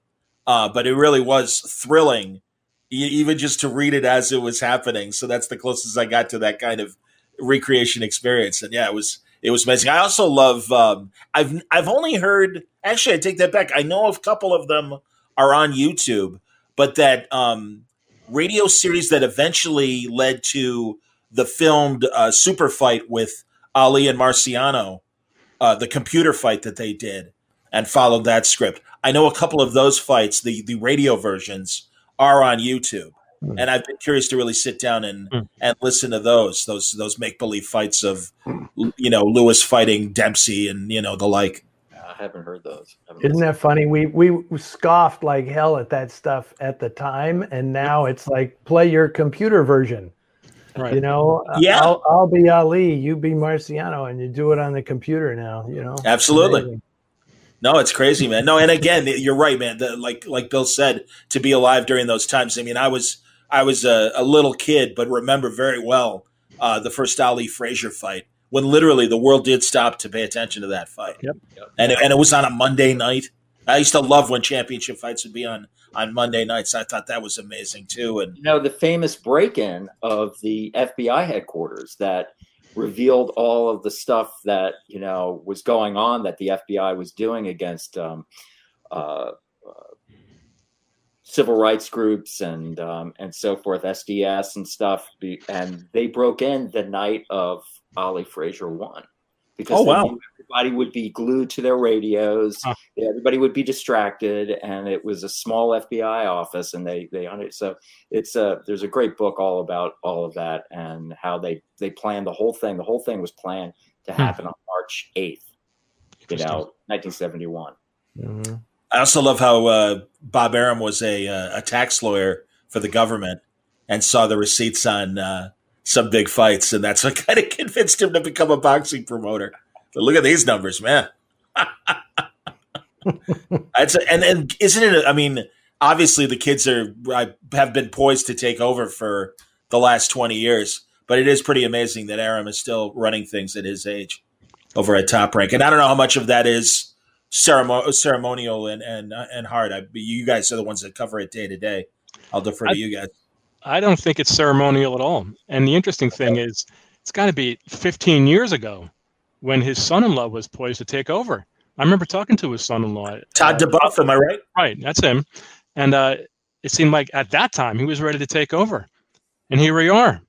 Uh, but it really was thrilling, even just to read it as it was happening. So that's the closest I got to that kind of recreation experience. And yeah, it was it was amazing. I also love. Um, I've I've only heard. Actually, I take that back. I know a couple of them are on YouTube, but that um, radio series that eventually led to the filmed uh, super fight with Ali and Marciano, uh, the computer fight that they did, and followed that script. I know a couple of those fights, the the radio versions, are on YouTube, mm. and I've been curious to really sit down and mm. and listen to those those those make believe fights of, you know, Louis fighting Dempsey and you know the like. I haven't heard those. Haven't Isn't that funny? We we scoffed like hell at that stuff at the time, and now it's like play your computer version. Right. You know, yeah, I'll, I'll, be Ali, you be Marciano, and you do it on the computer now. You know, absolutely. No, it's crazy, man. No, and again, you're right, man. The, like like Bill said, to be alive during those times. I mean, I was I was a, a little kid, but remember very well uh, the first Ali Frazier fight when literally the world did stop to pay attention to that fight. Yep. And it, and it was on a Monday night. I used to love when championship fights would be on on Monday nights. I thought that was amazing too. And you know, the famous break-in of the FBI headquarters that revealed all of the stuff that you know was going on that the FBI was doing against um, uh, uh, civil rights groups and um, and so forth, SDS and stuff. And they broke in the night of Ali Frazier won because oh, wow. everybody would be glued to their radios. Huh. Everybody would be distracted, and it was a small FBI office, and they they on it. So it's a there's a great book all about all of that and how they they planned the whole thing. The whole thing was planned to hmm. happen hmm. on March eighth, you know, 1971. Mm-hmm. I also love how uh, Bob Arum was a uh, a tax lawyer for the government and saw the receipts on. Uh, some big fights, and that's what [LAUGHS] kind of convinced him to become a boxing promoter. But look at these numbers, man. [LAUGHS] that's a, and and isn't it? I mean, obviously the kids are I have been poised to take over for the last twenty years, but it is pretty amazing that Arum is still running things at his age over at Top Rank, and I don't know how much of that is ceremonial, ceremonial and and and hard. I, you guys are the ones that cover it day to day. I'll defer to I, you guys. I don't think it's ceremonial at all. And the interesting thing is, it's got to be 15 years ago when his son-in-law was poised to take over. I remember talking to his son-in-law, Todd uh, duBoef. Am I right? Right, that's him. And uh, it seemed like at that time he was ready to take over, and here we are.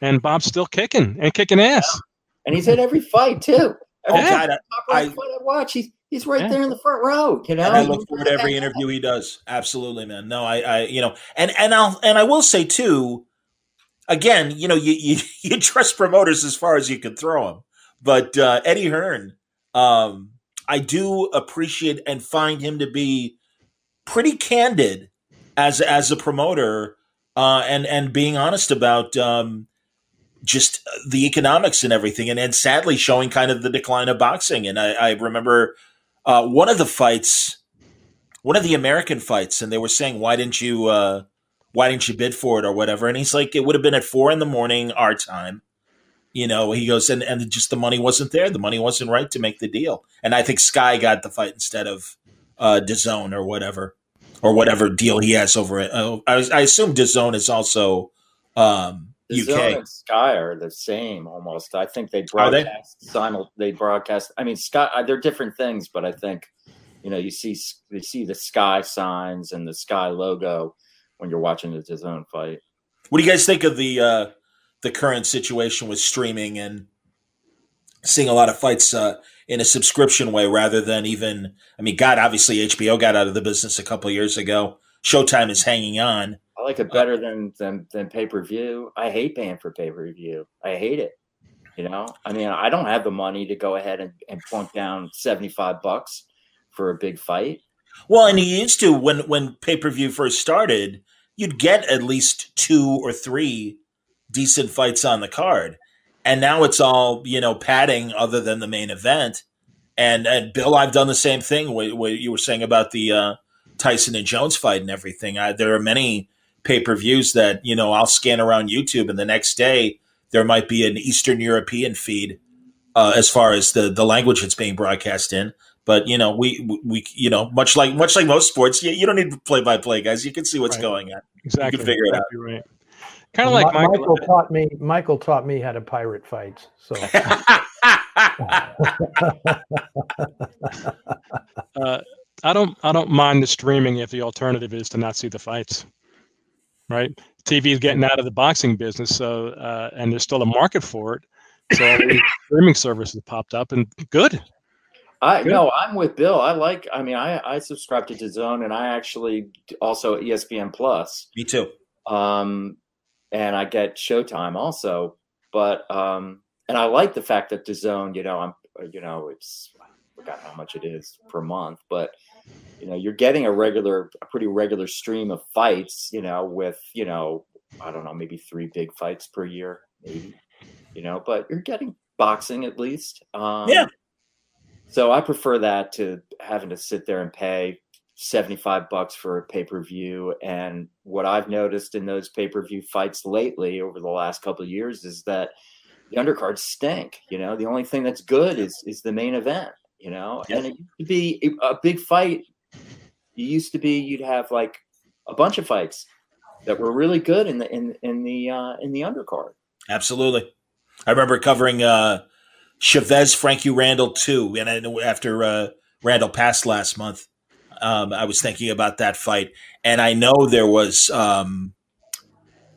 And Bob's still kicking and kicking ass. Yeah. And he's in every fight too. Every oh God, I, I, I watch. He's He's right yeah. there in the front row. You know, and I look forward to every interview he does. Absolutely, man. No, I, I, you know, and and I'll and I will say too. Again, you know, you you, [LAUGHS] you trust promoters as far as you can throw them, but uh, Eddie Hearn, um, I do appreciate and find him to be pretty candid as as a promoter, uh, and and being honest about. Um, just the economics and everything, and, and sadly showing kind of the decline of boxing. And I, I remember uh, one of the fights, one of the American fights, and they were saying, "Why didn't you? Uh, why didn't you bid for it or whatever?" And he's like, "It would have been at four in the morning our time." You know, he goes, and and just the money wasn't there. The money wasn't right to make the deal. And I think Sky got the fight instead of uh, DAZN or whatever, or whatever deal he has over it. Uh, I, I assume DAZN is also um, The UK. Zone and Sky are the same almost. I think they Are they? broadcast simul. They broadcast. I mean, Sky. uh, They're different things, but I think you know you see you see the Sky signs and the Sky logo when you're watching the Zone fight. What do you guys think of the uh, the current situation with streaming and seeing a lot of fights uh, in a subscription way rather than even? I mean, God, obviously HBO got out of the business a couple of years ago. Showtime is hanging on. I like it better than than, than pay per view. I hate paying for pay per view. I hate it. You know, I mean, I don't have the money to go ahead and, and plunk down seventy five bucks for a big fight. Well, and you used to when when pay per view first started, you'd get at least two or three decent fights on the card, and now it's all you know padding other than the main event. And and Bill, I've done the same thing. What, what you were saying about the uh, Tyson and Jones fight and everything. I, there are many pay per views that you know I'll scan around YouTube, and the next day there might be an Eastern European feed uh, as far as the the language it's being broadcast in. But you know, we we you know much like much like most sports, you, you don't need to play by play guys. You can see what's Right. going on. Exactly. You can figure it out. Right. Kind of like Mi- Michael. Michael taught me. Michael taught me how to pirate fights. So [LAUGHS] uh, I don't I don't mind the streaming if the alternative is to not see the fights. Right? TV is getting out of the boxing business, so uh, and there's still a market for it. So all these [LAUGHS] streaming services popped up, and good. I Good. no, I'm with Bill. I like. I mean, I I subscribe to DAZN, and I actually also ESPN Plus. Me too. Um, and I get Showtime also, but um, and I like the fact that DAZN, you know, I'm, you know, it's I forgot how much it is per month, but you know, you're getting a regular, a pretty regular stream of fights, you know, with you know, I don't know, maybe three big fights per year, maybe, you know, but you're getting boxing at least. Um, Yeah. So I prefer that to having to sit there and pay 75 bucks for a pay-per-view and what I've noticed in those pay-per-view fights lately over the last couple of years is that the undercards stink, you know. The only thing that's good is is the main event, you know. And it used to be a big fight. It used to be you'd have like a bunch of fights that were really good in the in in the uh in the undercard. Absolutely. I remember covering uh, Chavez Frankie Randall too, and I know after uh, Randall passed last month, um, I was thinking about that fight, and I know there was. Um,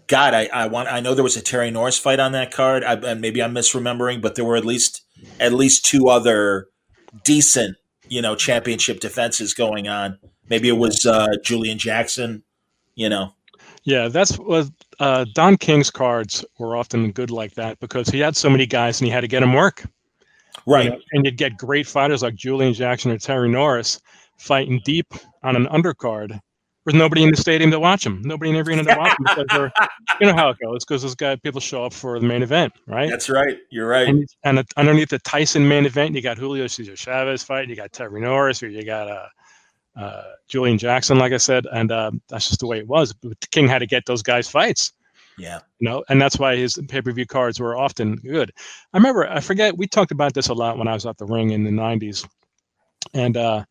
God, I, I want. I know there was a Terry Norris fight on that card, I, and maybe I'm misremembering, but there were at least at least two other decent, you know, championship defenses going on. Maybe it was uh, Julian Jackson, you know. Yeah, that's what uh, Don King's cards were often good like that because he had so many guys and he had to get them work. Right. You know, and you'd get great fighters like Julian Jackson or Terry Norris fighting deep on an undercard. There's nobody in the stadium to watch them. Nobody in the arena to watch them because you know how it goes. Because those guy people show up for the main event, right? That's right. You're right. And, and underneath the Tyson main event, you got Julio Cesar Chavez fight, you got Terry Norris, or you got uh, uh, Julian Jackson, like I said, and uh, that's just the way it was. But King had to get those guys fights, Yeah. you know, and that's why his pay per view cards were often good. I remember, I forget, we talked about this a lot when I was at the ring in the '90s, and uh,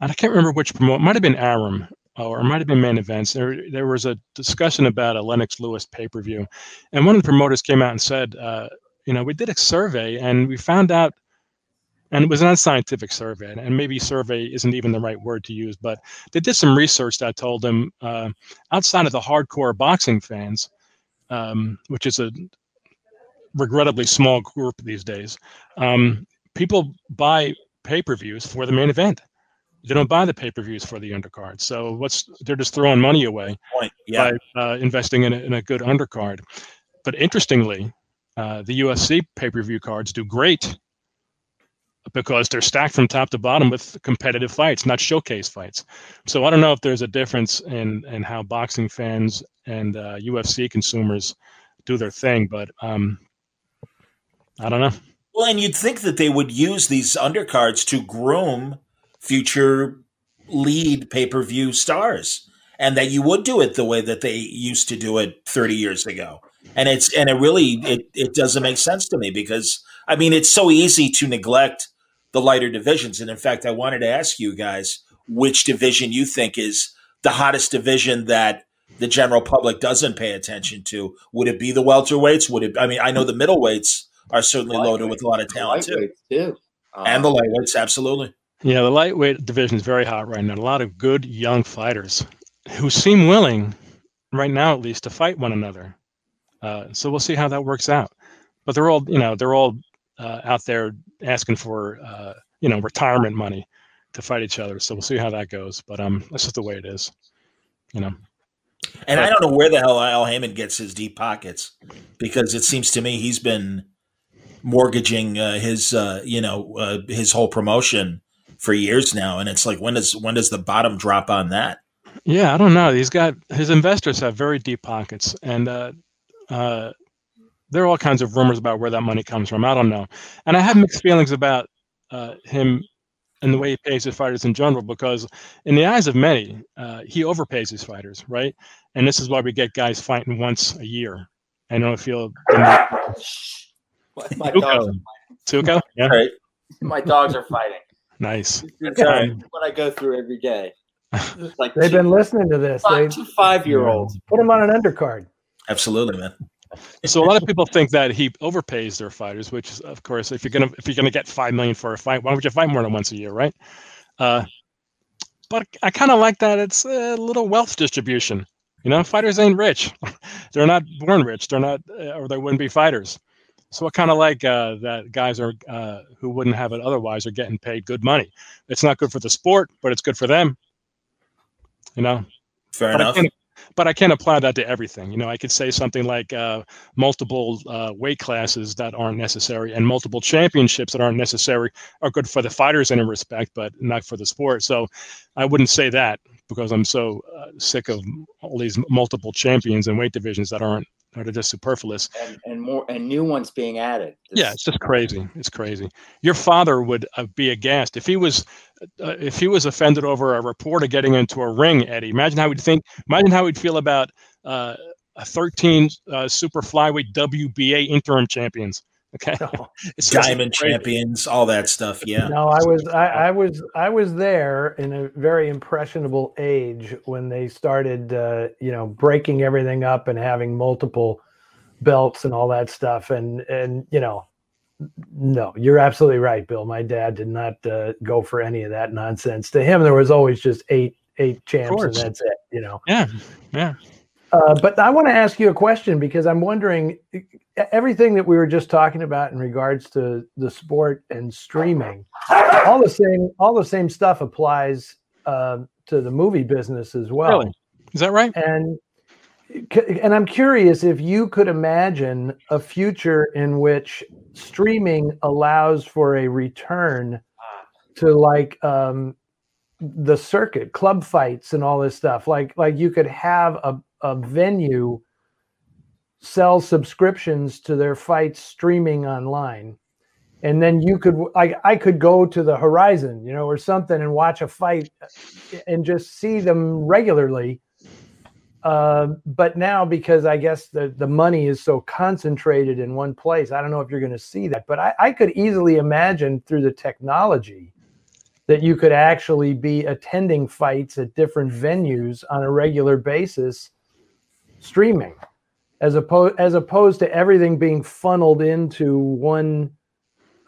and I can't remember which promote. Might have been Arum or it might have been main events. There, there was a discussion about a Lennox Lewis pay per view, and one of the promoters came out and said, uh, you know, we did a survey and we found out, and it was an unscientific survey, and maybe survey isn't even the right word to use, but they did some research that told them uh, outside of the hardcore boxing fans, um, which is a regrettably small group these days, um, people buy pay per views for the main event. They don't buy the pay per views for the undercard. So what's they're just throwing money away Point. Yeah. by uh, investing in a, in a good undercard. But interestingly, uh, the UFC pay per view cards do great because they're stacked from top to bottom with competitive fights, not showcase fights. So I don't know if there's a difference in in how boxing fans and uh, UFC consumers do their thing, but um, I don't know. Well, and you'd think that they would use these undercards to groom future lead pay per view stars, and that you would do it the way that they used to do it 30 years ago. And it's and it really it it doesn't make sense to me because I mean it's so easy to neglect the lighter divisions. And in fact, I wanted to ask you guys which division you think is the hottest division that the general public doesn't pay attention to? Would it be the welterweights? Would it? I mean, I know the middleweights are certainly loaded with a lot of talent too, too. and the lightweights, absolutely. Yeah, the lightweight division is very hot right now. A lot of good young fighters who seem willing, right now at least, to fight one another. Uh, so we'll see how that works out. But they're all, you know, they're all uh, out there asking for, uh, you know, retirement money to fight each other. So we'll see how that goes. But um, that's just the way it is, you know. And I don't know where the hell Al Haymon gets his deep pockets because it seems to me he's been mortgaging uh, his, uh, you know, uh, his whole promotion for years now, and it's like when does when does the bottom drop on that? Yeah, I don't know. He's got his investors have very deep pockets, and uh, uh, there are all kinds of rumors about where that money comes from. I don't know, and I have mixed feelings about uh, him and the way he pays his fighters in general, because in the eyes of many, uh, he overpays his fighters, right? And this is why we get guys fighting once a year. I don't feel. My dogs, Tuco, yeah, Right. my dogs are fighting. Nice. It's uh, what I go through every day. [LAUGHS] It's like They've two, been listening to this. They five, two five year olds. put them on an undercard. Absolutely, man. So a lot of people think that he overpays their fighters, which is, of course, if you're gonna if you're gonna get five million for a fight, why would you fight more than once a year, right? Uh, but I kind of like that it's a little wealth distribution. You know, fighters ain't rich; [LAUGHS] they're not born rich. They're not, uh, or they wouldn't be fighters. So I kind of like uh, that guys are uh, who wouldn't have it otherwise are getting paid good money. It's not good for the sport, but it's good for them. You know, Fair but enough. can't, but I can't apply that to everything. You know, I could say something like uh, multiple uh, weight classes that aren't necessary and multiple championships that aren't necessary are good for the fighters in a respect, but not for the sport. So I wouldn't say that because I'm so uh, sick of all these multiple champions and weight divisions that aren't that are just superfluous. And, and more and new ones being added. Yeah, it's just crazy. It's crazy. Your father would uh, be aghast if he was uh, if he was offended over a reporter getting into a ring. Eddie, imagine how he'd think. Imagine how he'd feel about uh, a 13 uh, super flyweight WBA interim champions. Okay, [LAUGHS] It's just Diamond champions, all that stuff. Yeah. No, I was I, I was I was there in a very impressionable age when they started uh, you know breaking everything up and having multiple belts and all that stuff and and you know no you're absolutely right bill my dad did not uh, go for any of that nonsense to him there was always just eight eight champs and that's it you know Yeah, yeah. Uh, but I want to ask you a question because I'm wondering everything that we were just talking about in regards to the sport and streaming. All the same, all the same stuff applies uh, to the movie business as well. Really? Is that right? And and I'm curious if you could imagine a future in which streaming allows for a return to like um, the circuit, club fights, and all this stuff. Like like you could have a, a venue sell subscriptions to their fights streaming online. And then you could like I could go to the horizon, you know, or something and watch a fight and just see them regularly. Uh, but now because I guess the, the money is so concentrated in one place, I don't know if you're going to see that. But I, I could easily imagine through the technology that you could actually be attending fights at different venues on a regular basis streaming as opposed as opposed to everything being funneled into one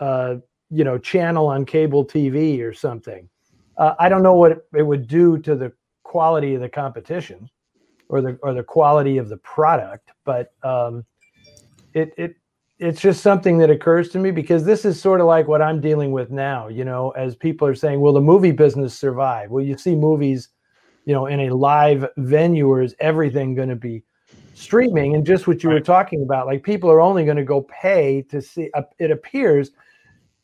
uh, you know channel on cable TV or something. Uh, I don't know what it, would do to the quality of the competition or the or the quality of the product, but um, it it it's just something that occurs to me because this is sort of like what I'm dealing with now. You know, as people are saying, will the movie business survive? Will you see movies, you know, in a live venue, or is everything going to be streaming? And just what you were talking about, like people are only going to go pay to see. Uh, it appears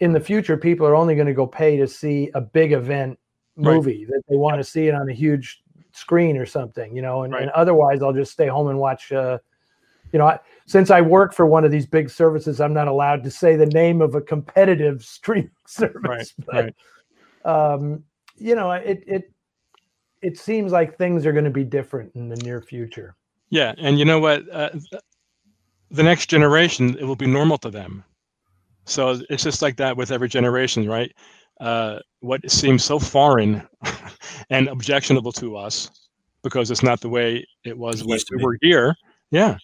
in the future, people are only going to go pay to see a big event Right. movie that they want to see it on a huge screen or something, you know, and, and otherwise I'll just stay home and watch, uh, you know, I, since I work for one of these big services, I'm not allowed to say the name of a competitive [LAUGHS] streaming service. Right, but, um, you know, it, it, it seems like things are going to be different in the near future. Yeah, and you know what? Uh, the next generation, it will be normal to them. So it's just like that with every generation, right? Uh, what seems so foreign [LAUGHS] and objectionable to us because it's not the way it was when we were here. Yeah,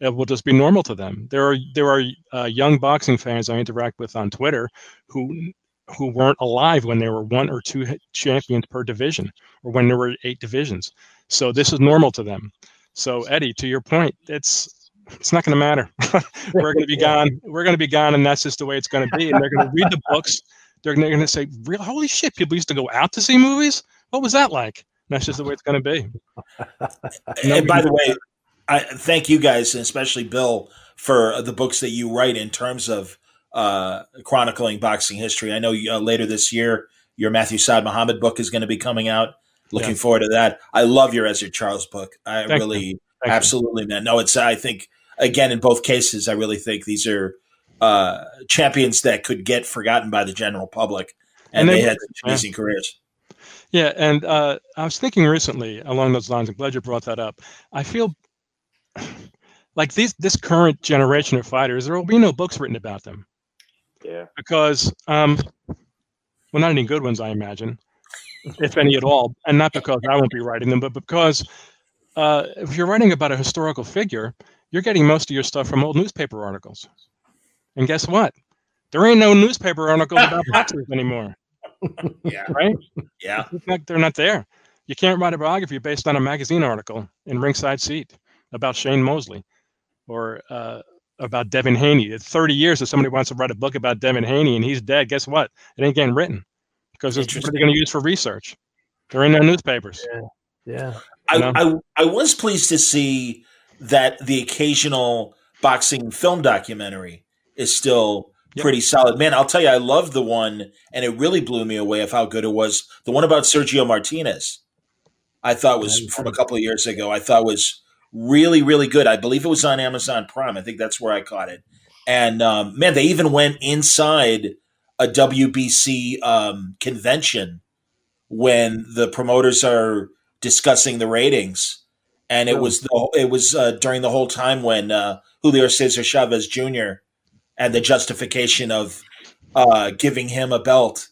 it will just be normal to them. There are there are uh, young boxing fans I interact with on Twitter who who weren't alive when there were one or two champions per division, or when there were eight divisions. So this is normal to them. So Eddie, to your point, it's it's not going to matter. [LAUGHS] we're going to be [LAUGHS] gone. We're going to be gone, and that's just the way it's going to be. And they're going to read the [LAUGHS] books. They're going to say, "Real holy shit! People used to go out to see movies. What was that like?" And that's just the way it's going to be. and by the way, I thank you guys, and especially Bill, for the books that you write in terms of uh, chronicling boxing history. I know uh, later this year, your Matthew Saad Muhammad book is going to be coming out. Looking Yeah. forward to that. I love your Ezzard Charles book. I Thank really, absolutely, man. No, it's. I think again in both cases, I really think these are uh, champions that could get forgotten by the general public, and, And they they, had such yeah. amazing careers. Yeah, and uh, I was thinking recently along those lines. I'm glad you brought that up. I feel [SIGHS] like these this current generation of fighters, there will be no books written about them Yeah. because, um, well, not any good ones, I imagine, if any at all, and not because I won't be writing them, but because uh, if you're writing about a historical figure, you're getting most of your stuff from old newspaper articles. And guess what? There ain't no newspaper articles about boxers anymore. Yeah. Right? Yeah. It's not- they're not there. You can't write a biography based on a magazine article in ringside seat about Shane Mosley or uh, about Devin Haney. It's 30 years if somebody wants to write a book about Devin Haney and he's dead. Guess what? It ain't getting written because it's, what are they going to use for research? They're in no newspapers. Yeah. I, I I was pleased to see that the occasional boxing film documentary is still pretty solid. Man, I'll tell you, I love the one, and it really blew me away of how good it was. The one about Sergio Martinez, I thought was from a couple of years ago. I thought was really really good. I believe it was on Amazon Prime. I think that's where I caught it. And um, man, they even went inside a WBC um, convention when the promoters are discussing the ratings, and it was the it was uh, during the whole time when uh, Julio Cesar Chavez Jr. and the justification of uh, giving him a belt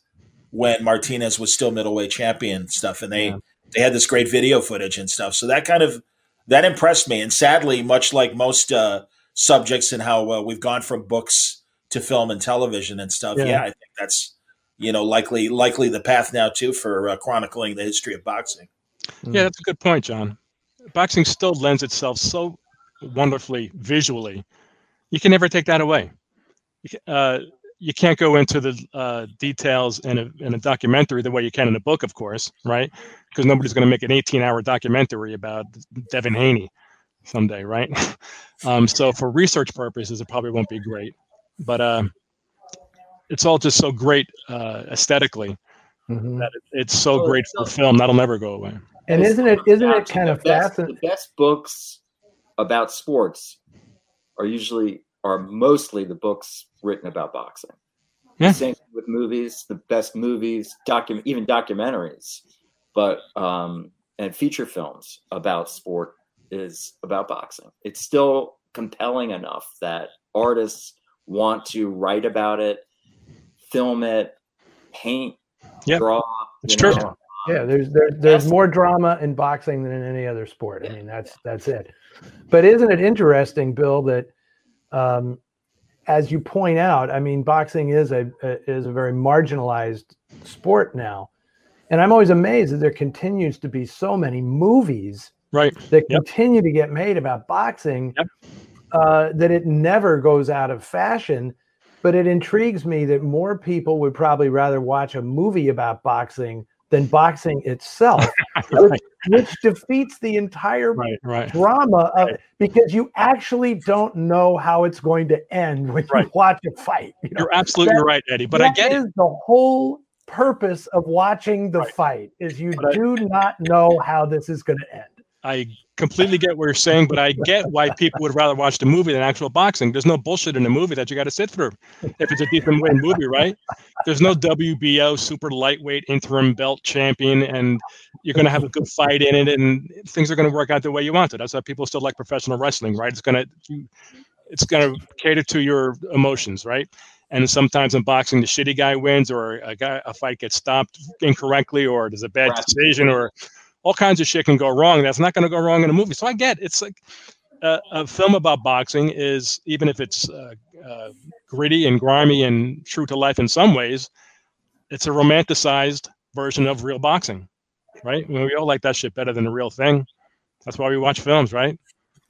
when Martinez was still middleweight champion and stuff, and they they had this great video footage and stuff. So that kind of that impressed me, and sadly, much like most uh, subjects and how uh, we've gone from books to film and television and stuff. Yeah. Yeah, I think that's you know likely likely the path now too for uh, chronicling the history of boxing. Yeah, that's a good point, John. Boxing still lends itself so wonderfully visually. You can never take that away. Uh, you can't go into the uh, details in a, in a documentary the way you can in a book, of course, right? Because nobody's going to make an 18-hour documentary about Devin Haney someday, right? [LAUGHS] um, so for research purposes, it probably won't be great, but uh, it's all just so great uh, aesthetically Mhm. that it, it's so Well, great for film. That'll never go away. And isn't it isn't it kind the of fascinating? The best books about sports are usually are mostly the books written about boxing. Yeah. Same thing with movies, the best movies, document even documentaries, but um, and feature films about sport is about boxing. It's still compelling enough that artists want to write about it, film it, paint, Yep. draw. It's true. know. Yeah, there's there, there's more drama in boxing than in any other sport. I mean, that's that's it. But isn't it interesting, Bill, that um, as you point out, I mean, boxing is a, a is a very marginalized sport now, and I'm always amazed that there continues to be so many movies Right. that Yep. continue to get made about boxing uh, that it never goes out of fashion. But it intrigues me that more people would probably rather watch a movie about boxing than boxing itself, [LAUGHS] which, which defeats the entire Right, right. drama of because you actually don't know how it's going to end when you [LAUGHS] watch a fight. you know? You're absolutely That- right, Eddie. But I get it. is the whole purpose of watching the fight is you do not know how this is going to end. I completely get what you're saying, but I get why people would rather watch the movie than actual boxing. There's no bullshit in the movie that you got to sit through if it's a decent win movie, right? There's no WBO super lightweight interim belt champion, and you're going to have a good fight in it, and things are going to work out the way you want it. That's why people still like professional wrestling, right? It's going to it's going to cater to your emotions, right? And sometimes in boxing, the shitty guy wins, or a guy a fight gets stopped incorrectly, or there's a bad decision, or all kinds of shit can go wrong. That's not going to go wrong in a movie. So I get it's like uh, a film about boxing is even if it's uh, uh, gritty and grimy and true to life in some ways, it's a romanticized version of real boxing, right? I mean, we all like that shit better than the real thing. That's why we watch films, right?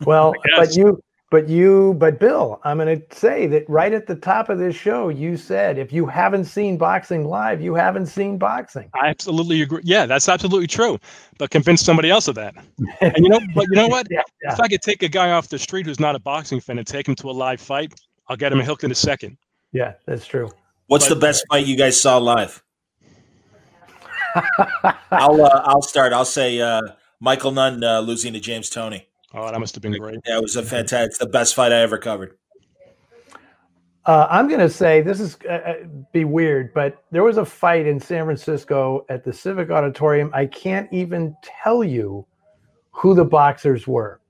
Well, but you, but you, but Bill, I'm going to say that right at the top of this show, you said if you haven't seen boxing live, you haven't seen boxing. I absolutely agree. Yeah, that's absolutely true. But convince somebody else of that. And you know, [LAUGHS] but you know what? yeah, yeah. If I could take a guy off the street who's not a boxing fan and take him to a live fight, I'll get him hooked in a second. Yeah, that's true. What's But- the best fight you guys saw live? [LAUGHS] I'll uh, I'll start. I'll say uh, Michael Nunn uh, losing to James Toney. Oh, that must have been great. Yeah, it was a fantastic. It's the best fight I ever covered. Uh, I'm going to say this is uh, uh, be weird, but there was a fight in San Francisco at the Civic Auditorium. I can't even tell you who the boxers were,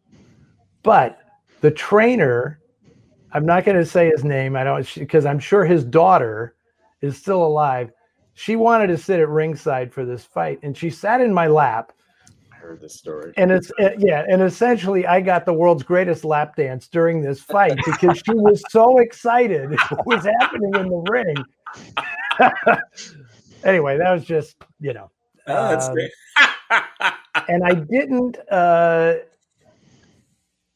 but the trainer, I'm not going to say his name. I don't because I'm sure his daughter is still alive. She wanted to sit at ringside for this fight, and she sat in my lap. Heard this story. And it's uh, yeah, and essentially, I got the world's greatest lap dance during this fight because she was [LAUGHS] so excited [LAUGHS] what was happening in the ring. [LAUGHS] anyway, that was just you know, Oh, that's um, great. and I didn't, uh,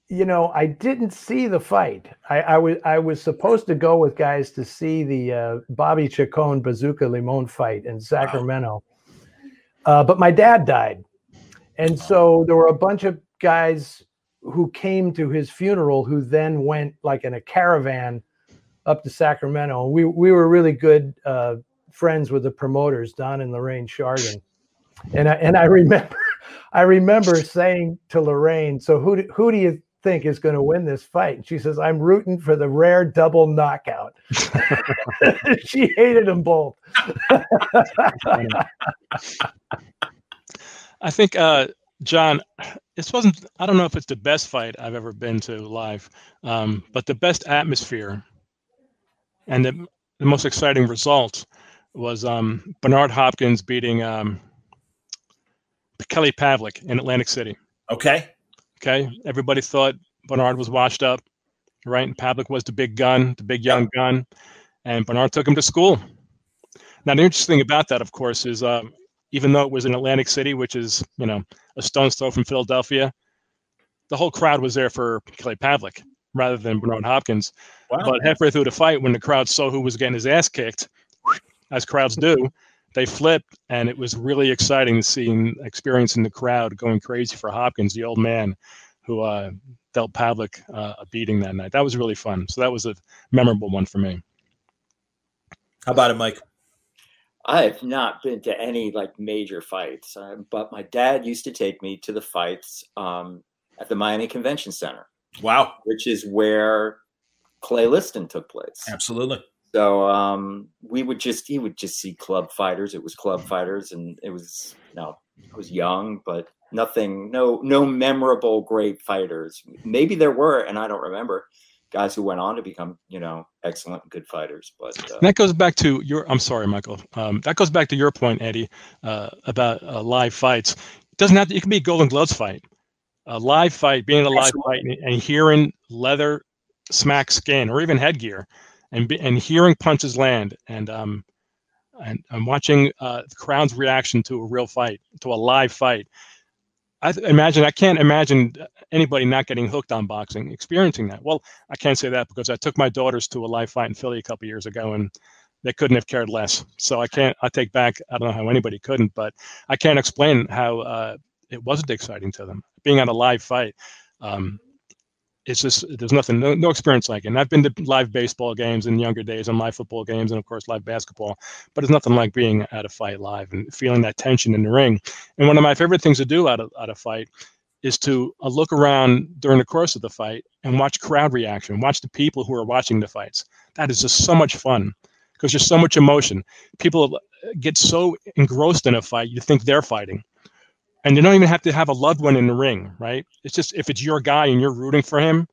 you know, I didn't see the fight. I, I was I was supposed to go with guys to see the uh, Bobby Chacon Bazooka Limon fight in Sacramento, uh, but my dad died, and so there were a bunch of guys who came to his funeral who then went like in a caravan up to Sacramento. We we were really good uh, friends with the promoters, Don and Lorraine Chargin, and I and I remember [LAUGHS] I remember saying to Lorraine, "So who do, who do you think is going to win this fight?" And she says, "I'm rooting for the rare double knockout." [LAUGHS] [LAUGHS] she hated them both. I think, uh, John, this wasn't, I don't know if it's the best fight I've ever been to live, um, but the best atmosphere and the, the most exciting result was um, Bernard Hopkins beating um, Kelly Pavlik in Atlantic City. Okay. Okay. Everybody thought Bernard was washed up, right? And Pavlik was the big gun, the big young gun. And Bernard took him to school. Now, the interesting thing about that, of course, is um, even though it was in Atlantic City, which is, you know, a stone's throw from Philadelphia, the whole crowd was there for Kelly Pavlik rather than Bernard Hopkins. Wow. But halfway through the fight, when the crowd saw who was getting his ass kicked, as crowds do, they flipped, and it was really exciting seeing, experiencing the crowd going crazy for Hopkins, the old man who uh, dealt Pavlik uh, a beating that night. That was really fun. So that was a memorable one for me. How about it, Mike? I have not been to any like major fights, uh, but my dad used to take me to the fights um, at the Miami Convention Center. Wow. Which is where Clay Liston took place. Absolutely. So um, we would just he would just see club fighters. It was club fighters, and it was you know I was young, but nothing, no no memorable great fighters. Maybe there were, and I don't remember guys who went on to become you know excellent good fighters. But uh, that goes back to your. I'm sorry, Michael. Um, that goes back to your point, Eddie, uh, about uh, live fights. It doesn't have to. It can be a Golden Gloves fight, a live fight, being in a live fight and, and hearing leather smack skin or even headgear, and and hearing punches land, and um, and I'm watching uh, the crowd's reaction to a real fight, to a live fight. I imagine I can't imagine anybody not getting hooked on boxing, experiencing that. Well, I can't say that because I took my daughters to a live fight in Philly a couple years ago, and they couldn't have cared less. So I can't. I take back. I don't know how anybody couldn't, but I can't explain how uh, it wasn't exciting to them being on a live fight. Um, it's just there's nothing, no, no experience like it. And I've been to live baseball games in younger days, and live football games, and of course live basketball. But it's nothing like being at a fight live and feeling that tension in the ring. And one of my favorite things to do at a, at a fight is to uh, look around during the course of the fight and watch crowd reaction, watch the people who are watching the fights. That is just so much fun because there's so much emotion. People get so engrossed in a fight, you think they're fighting. And you don't even have to have a loved one in the ring, right? It's just if it's your guy and you're rooting for him,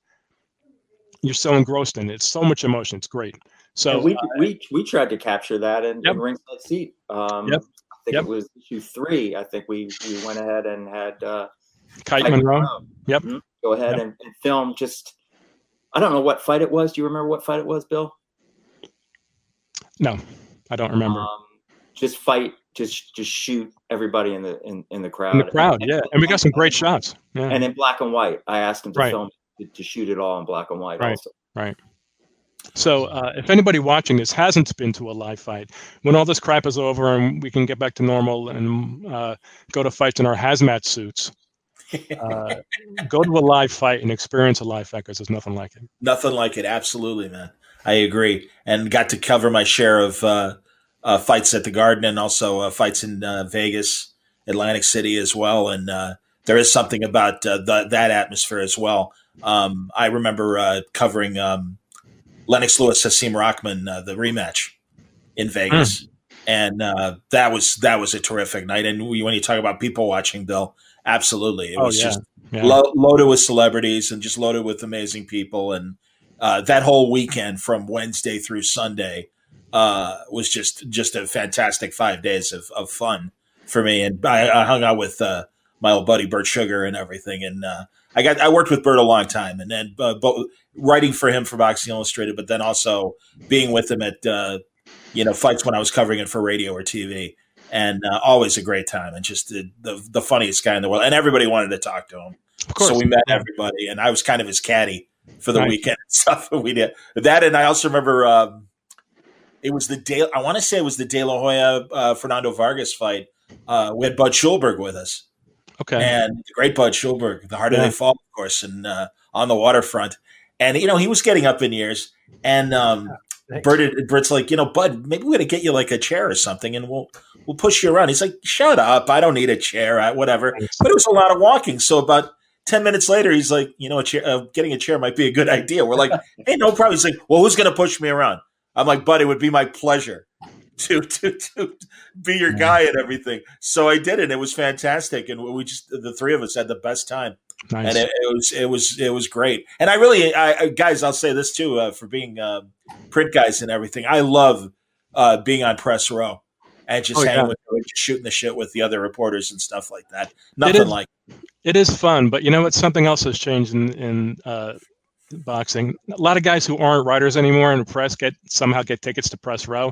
you're so engrossed in it. It's so much emotion. It's great. So And we uh, we we tried to capture that in, Yep. in ringside seat. Um, Yep. think Yep. it was issue three. I think we we went ahead and had uh, Kite Kite Monroe. Monroe. Yep. Mhm. go ahead Yep. and, and film just. I don't know what fight it was. Do you remember what fight it was, Bill? No, I don't remember. Um, just fight, just just shoot everybody in the in, in the crowd. In the crowd, And- yeah, and we got some great shots. Yeah. And in black and white, I asked him to Right. film to, to shoot it all in black and white. Right. Also, Right. So, uh, if anybody watching this hasn't been to a live fight, when all this crap is over and we can get back to normal and uh, go to fights in our hazmat suits, uh, [LAUGHS] go to a live fight and experience a live fight because there's nothing like it. Nothing like it. Absolutely, man. I agree. And got to cover my share of uh, fights at the Garden and also uh, fights in uh, Vegas, Atlantic City as well. And uh, there is something about uh, the, that atmosphere as well. Um, I remember uh, covering um, Lennox Lewis, Hasim Rahman, uh, the rematch in Vegas. And uh, that was that was a terrific night. And we, when you talk about people watching, Bill, absolutely, it Oh, was yeah. just Yeah. lo- loaded with celebrities and just loaded with amazing people. And uh, that whole weekend from Wednesday through Sunday uh, was just just a fantastic five days of, of fun for me. And I, I hung out with uh, my old buddy Bert Sugar and everything. And uh, I got I worked with Bert a long time, and then uh, both writing for him for Boxing Illustrated, but then also being with him at uh, you know fights when I was covering it for radio or TV. And uh, always a great time, and just the, the the funniest guy in the world, and everybody wanted to talk to him. Of course. So we met everybody, and I was kind of his caddy for the Right. weekend [LAUGHS] and stuff. And we did that, and I also remember um, it was the day. I want to say it was the De La Hoya uh, Fernando Vargas fight. Uh, we had Bud Schulberg with us, Okay. and the great Bud Schulberg, the harder Yeah. they fall, of course, and uh, on the waterfront. And you know he was getting up in years, and um, Bert, Bert's like, you know, Bud, maybe we're gonna get you like a chair or something, and we'll we'll push you around. He's like, shut up, I don't need a chair, I, whatever. But it was a lot of walking, so about. 10 minutes later, he's like, you know, a chair, uh, getting a chair might be a good idea. We're like, [LAUGHS] hey, no problem. He's like, well, who's going to push me around? I'm like, bud, it would be my pleasure to, to, to be your guy and everything. So I did it. It was fantastic. And we just, the three of us had the best time. Nice. And it, it was, it was, it was great. And I really, I, guys, I'll say this too, uh, for being uh, print guys and everything. I love uh, being on press row and just Oh, hanging yeah. with, just shooting the shit with the other reporters and stuff like that. Nothing is- like It is fun, but you know what? Something else has changed in in uh, boxing. A lot of guys who aren't writers anymore in the press get somehow get tickets to press row,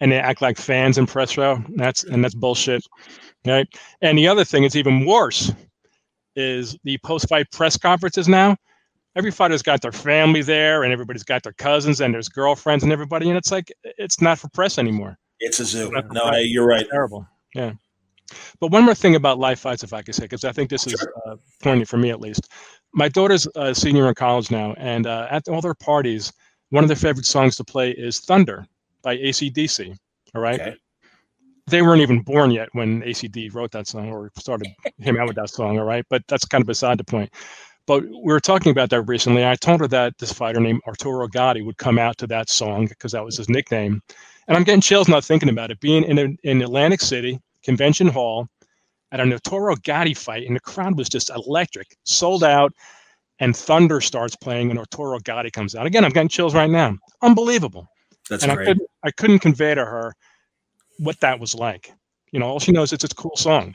and they act like fans in press row. That's and that's bullshit, right? And the other thing is even worse, is the post fight press conferences now. Every fighter's got their family there, and everybody's got their cousins and there's girlfriends and everybody, and it's like it's not for press anymore. it's a zoo. For No. I- you're right. Terrible. Yeah. But one more thing about live fights, if I could say, because I think this is uh, poignant for me at least. My daughter's a senior in college now, and uh, at all their parties, one of their favorite songs to play is Thunder by ACDC. All right. Okay. They weren't even born yet when ACD wrote that song or started him out with that song. All right. But that's kind of beside the point. But we were talking about that recently. I told her that this fighter named Arturo Gatti would come out to that song because that was his nickname. And I'm getting chills not thinking about it. Being in, in Atlantic City, Convention Hall, at a Arturo Gatti fight, and the crowd was just electric, sold out, and Thunder starts playing, and Arturo Gatti comes out. Again, I'm getting chills right now. Unbelievable. That's and I great. couldn't, I couldn't convey to her what that was like. You know, all she knows is it's a cool song.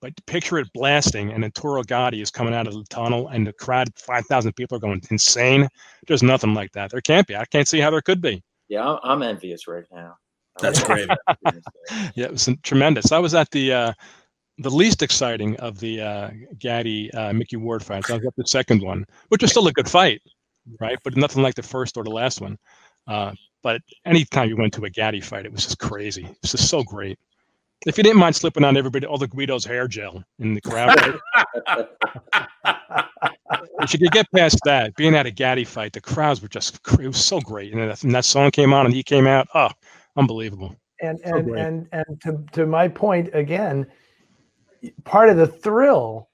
But picture it blasting, and Arturo Gatti is coming out of the tunnel, and the crowd, 5,000 people are going insane. There's nothing like that. There can't be. I can't see how there could be. Yeah, I'm, I'm envious right now. That's [LAUGHS] great. [LAUGHS] yeah, it was tremendous. I was at the uh, the least exciting of the uh, Gatti uh, Micky Ward fights. I was at the second one, which was still a good fight, right? But nothing like the first or the last one. Uh, but anytime you went to a Gatti fight, it was just crazy. It was just so great. If you didn't mind slipping on everybody, all the Guido's hair gel in the crowd, [LAUGHS] if you could get past that, being at a Gatti fight, the crowds were just it was so great. And that, and that song came on, and he came out. Oh, unbelievable. and So and great. and and to to my point again, part of the thrill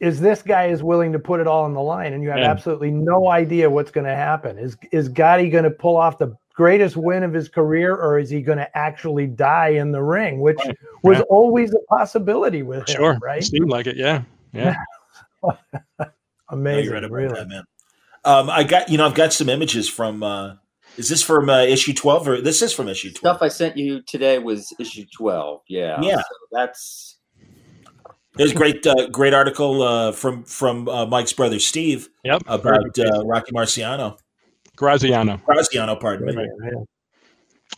is this guy is willing to put it all on the line, and you have Yeah. absolutely no idea what's going to happen. Is is Gatti going to pull off the greatest win of his career, or is he going to actually die in the ring, which was Yeah. always a possibility with him, Sure, right? seemed like it. Yeah, yeah. [LAUGHS] No, Amazing, you're right about really. that, man. Um, I got you know I've got some images from uh, Is this from uh, issue twelve or this is from issue twelve? Stuff I sent you today was issue twelve. Yeah. Yeah. So that's There's a great, uh, great article uh, from from uh, Mike's brother Steve Yep. about uh, Rocky Marciano. Graziano. Graziano, pardon me. Right.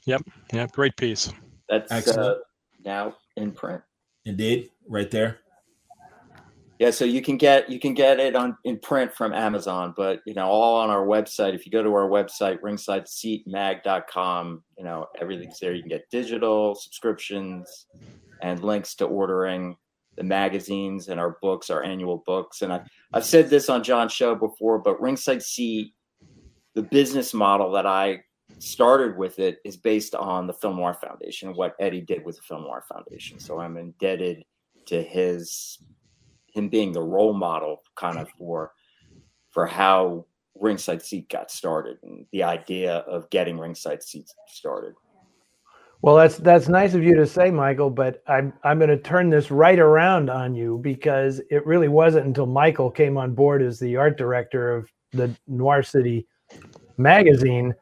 Yep. Yep. Great piece. that's uh, now in print. Indeed, right there. Yeah, so you can get you can get it on in print from Amazon, but you know, all on our website. If you go to our website, ringsideseatmag.com, you know, everything's there. You can get digital subscriptions and links to ordering the magazines and our books, our annual books. And I, I've said this on John's show before, but Ringside Seat, the business model that I started with it is based on the Film Foundation, what Eddie did with the Film Foundation. So I'm indebted to his him being the role model kind of for for how ringside seat got started and the idea of getting ringside seats started Well, that's that's nice of you to say, Michael, but I'm I'm going to turn this right around on you because it really wasn't until Michael came on board as the art director of the Noir City magazine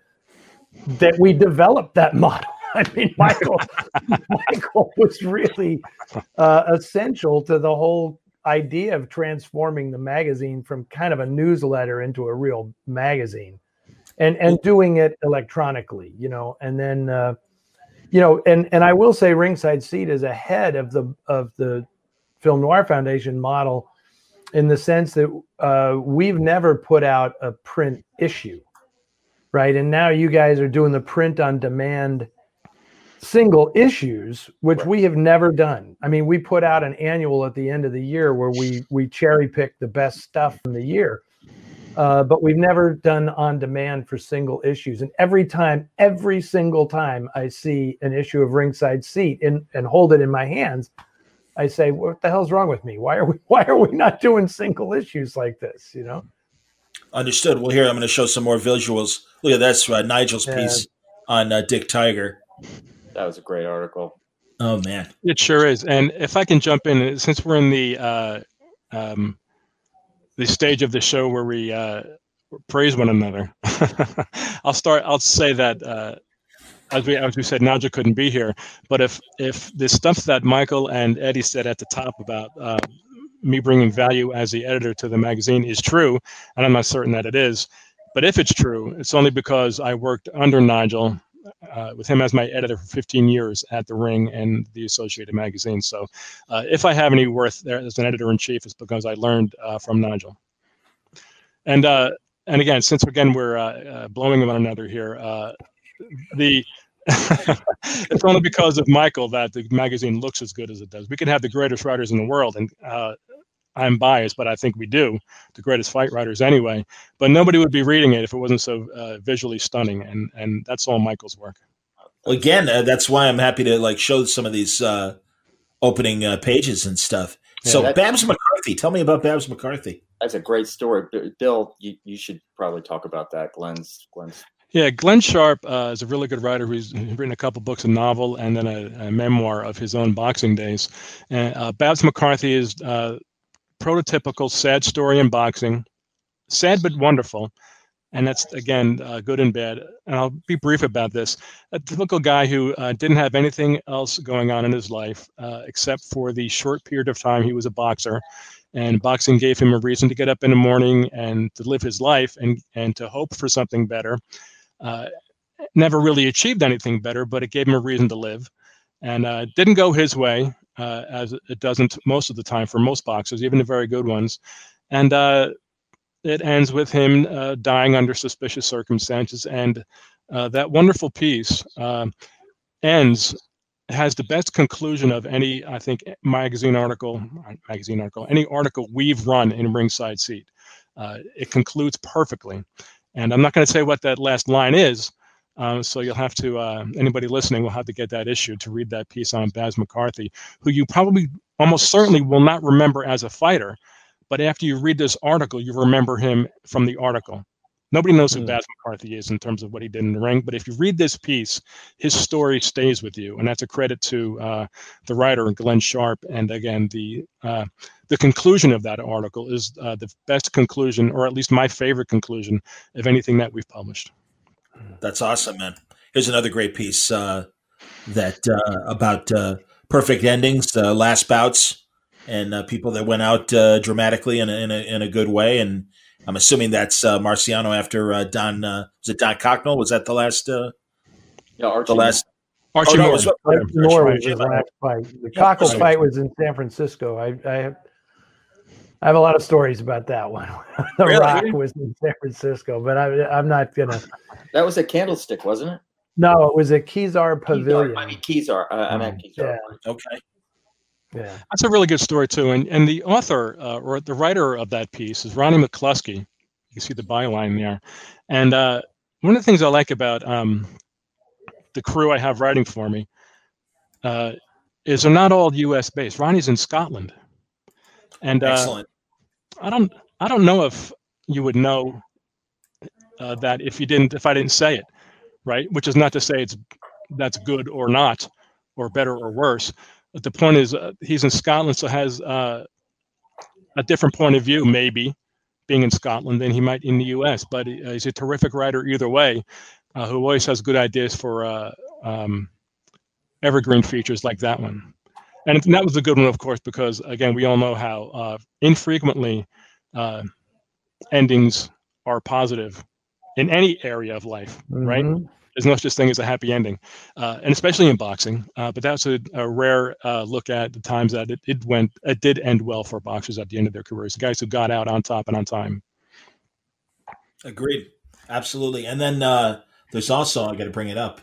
that we developed that [LAUGHS] model. I mean, Michael [LAUGHS] Michael was really uh, essential to the whole idea of transforming the magazine from kind of a newsletter into a real magazine, and and doing it electronically, you know, and then. Uh, you know, and and I will say Ringside Seat is ahead of the of the Film Noir Foundation model in the sense that uh, we've never put out a print issue, right? And now you guys are doing the print on demand single issues, which we have never done. I mean, we put out an annual at the end of the year where we we cherry pick the best stuff from the year. Uh, but we've never done on demand for single issues. And every time, every single time I see an issue of Ringside Seat in, and hold it in my hands, I say, "What the hell's wrong with me? Why are we [LAUGHS] Why are we not doing single issues like this?" You know. Understood. Well, here I'm going to show some more visuals. Look at this, uh, Nigel's Yeah. piece on uh, Dick Tiger. that was a great article Oh man, It sure is. And if I can jump in, since we're in the uh, um, the stage of the show where we uh, praise one another, [LAUGHS] I'll start. I'll say that uh, as we as we said, Nigel couldn't be here, but if if the stuff that Michael and Eddie said at the top about uh, me bringing value as the editor to the magazine is true, and I'm not certain that it is, but if it's true, it's only because I worked under Nigel uh, with him as my editor for 15 years at the Ring and the Associated Magazine. So, uh, if I have any worth there as an editor in chief, it's because I learned uh, from Nigel. And uh, and again, since again we're uh, blowing one another here, the [LAUGHS] it's only because of Michael that the magazine looks as good as it does. We can have the greatest writers in the world, and uh, I'm biased, but I think we do the greatest fight writers anyway. But nobody would be reading it if it wasn't so uh, visually stunning, and and that's all Michael's work. Again, uh, that's why I'm happy to like show some of these uh, opening uh, pages and stuff. So, Yeah, that- Babs McCarthy, tell me about Babs McCarthy. that's a great story bill you, you should probably talk about that glenn's glenn's Yeah, Glenn Sharp uh, is a really good writer who's written a couple books, a novel, and then a, a memoir of his own boxing days. And uh, Babs McCarthy is uh, prototypical sad story in boxing, sad but wonderful, and that's again uh, good and bad. And I'll be brief about this. A typical guy who uh, didn't have anything else going on in his life uh, except for the short period of time he was a boxer. And boxing gave him a reason to get up in the morning and to live his life and, and to hope for something better uh, never really achieved anything better, but it gave him a reason to live. And uh, didn't go his way, uh, as it doesn't most of the time for most boxers, even the very good ones. And uh, it ends with him uh, dying under suspicious circumstances. And uh, that wonderful piece uh, ends has the best conclusion of any, I think, magazine article, magazine article, any article we've run in Ringside Seat. Uh, it concludes perfectly. And I'm not going to say what that last line is. Uh, so you'll have to, uh, anybody listening will have to get that issue to read that piece on Baz McCarthy, who you probably almost certainly will not remember as a fighter. But after you read this article, you remember him from the article. Nobody knows who Baz McCarthy is in terms of what he did in the ring. But if you read this piece, his story stays with you. And that's a credit to uh, the writer, Glenn Sharp. And again, the uh, the conclusion of that article is uh, the best conclusion, or at least my favorite conclusion, of anything that we've published. That's awesome, man. Here's another great piece uh, that uh, about uh, perfect endings, uh, last bouts, and uh, people that went out uh, dramatically in a, in a, in a good way. And I'm assuming that's uh, Marciano after Don. was it Don Cockell? Was that the last? yeah, Archie. The last. Archie oh, no, Moore. it was- Archie Moore was Yeah, his last fight. The Yeah, Cockell fight was in San Francisco. I, I have I have a lot of stories about that one. [LAUGHS] the Really? Rock was in San Francisco, but I, I'm not gonna. [LAUGHS] That was a candlestick, wasn't it? No, it was a Kezar Pavilion. I mean, Kezar. Uh, I meant Kezar. Yeah, Okay. yeah. That's a really good story too. And and the author uh, or the writer of that piece is Ronnie McCluskey. You can see the byline there. And uh, one of the things I like about um, the crew I have writing for me uh, is they're not all U.S. based. Ronnie's in Scotland, and uh, Excellent. I don't I don't know if you would know uh, that if you didn't if I didn't say it, right? Which is not to say it's that's good or not, or better or worse. But the point is, uh, he's in Scotland, so has uh, a different point of view, maybe being in Scotland than he might in the U.S. But uh, he's a terrific writer either way, uh, who always has good ideas for uh, um, evergreen features like that one. And that was a good one, of course, because again, we all know how uh, infrequently uh, endings are positive in any area of life, right? Mhm. There's no such thing as a happy ending, uh, and especially in boxing. Uh, but that's a, a rare uh, look at the times that it, it went, it did end well for boxers at the end of their careers. The guys who got out on top and on time. Agreed. Absolutely. And then uh, there's also, I got to bring it up,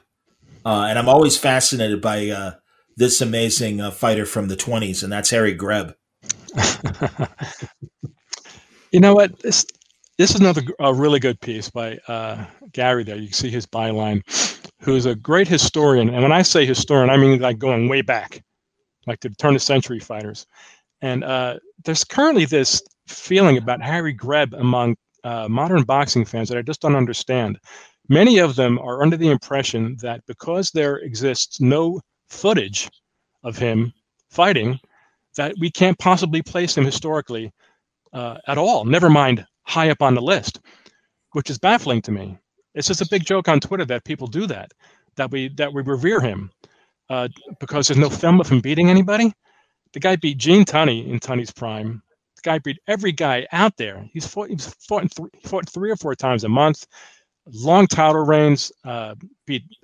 uh, and I'm always fascinated by uh, this amazing uh, fighter from the 20s, and that's Harry Greb. [LAUGHS] You know what? This this is another a really good piece by uh, Gary. There, you can see his byline, who's a great historian. And when I say historian, I mean like going way back, like the turn of century fighters. And uh, there's currently this feeling about Harry Greb among uh, modern boxing fans that I just don't understand. Many of them are under the impression that because there exists no footage of him fighting, that we can't possibly place him historically uh, at all. Never mind high up on the list, which is baffling to me. It's just a big joke on Twitter that people do that, that we that we revere him uh, because there's no film of him beating anybody. The guy beat Gene Tunney in Tunney's prime. The guy beat every guy out there. He's fought. He's fought, three, fought three or four times a month. Long title reigns. Uh,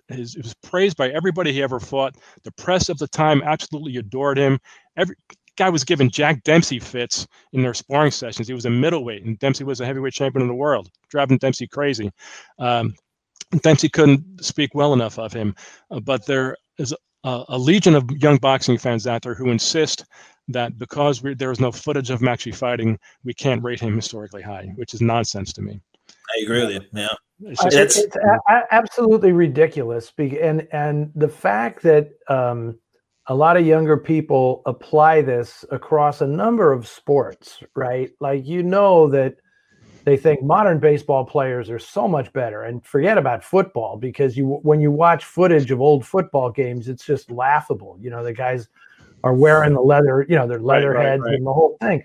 his. It was praised by everybody he ever fought. The press of the time absolutely adored him. Every guy was giving Jack Dempsey fits in their sparring sessions. He was a middleweight, and Dempsey was a heavyweight champion of the world, driving Dempsey crazy. Um, Dempsey couldn't speak well enough of him, uh, but there is a, a legion of young boxing fans out there who insist that because there is no footage of him actually fighting, we can't rate him historically high, which is nonsense to me. I agree with you. Yeah. It's just- It's- it's a- absolutely ridiculous. And and the fact that um, a lot of younger people apply this across a number of sports, right? Like you know that they think modern baseball players are so much better, and forget about football because you when you watch footage of old football games, it's just laughable. You know the guys are wearing the leather, you know, their leather right, heads right. and the whole thing.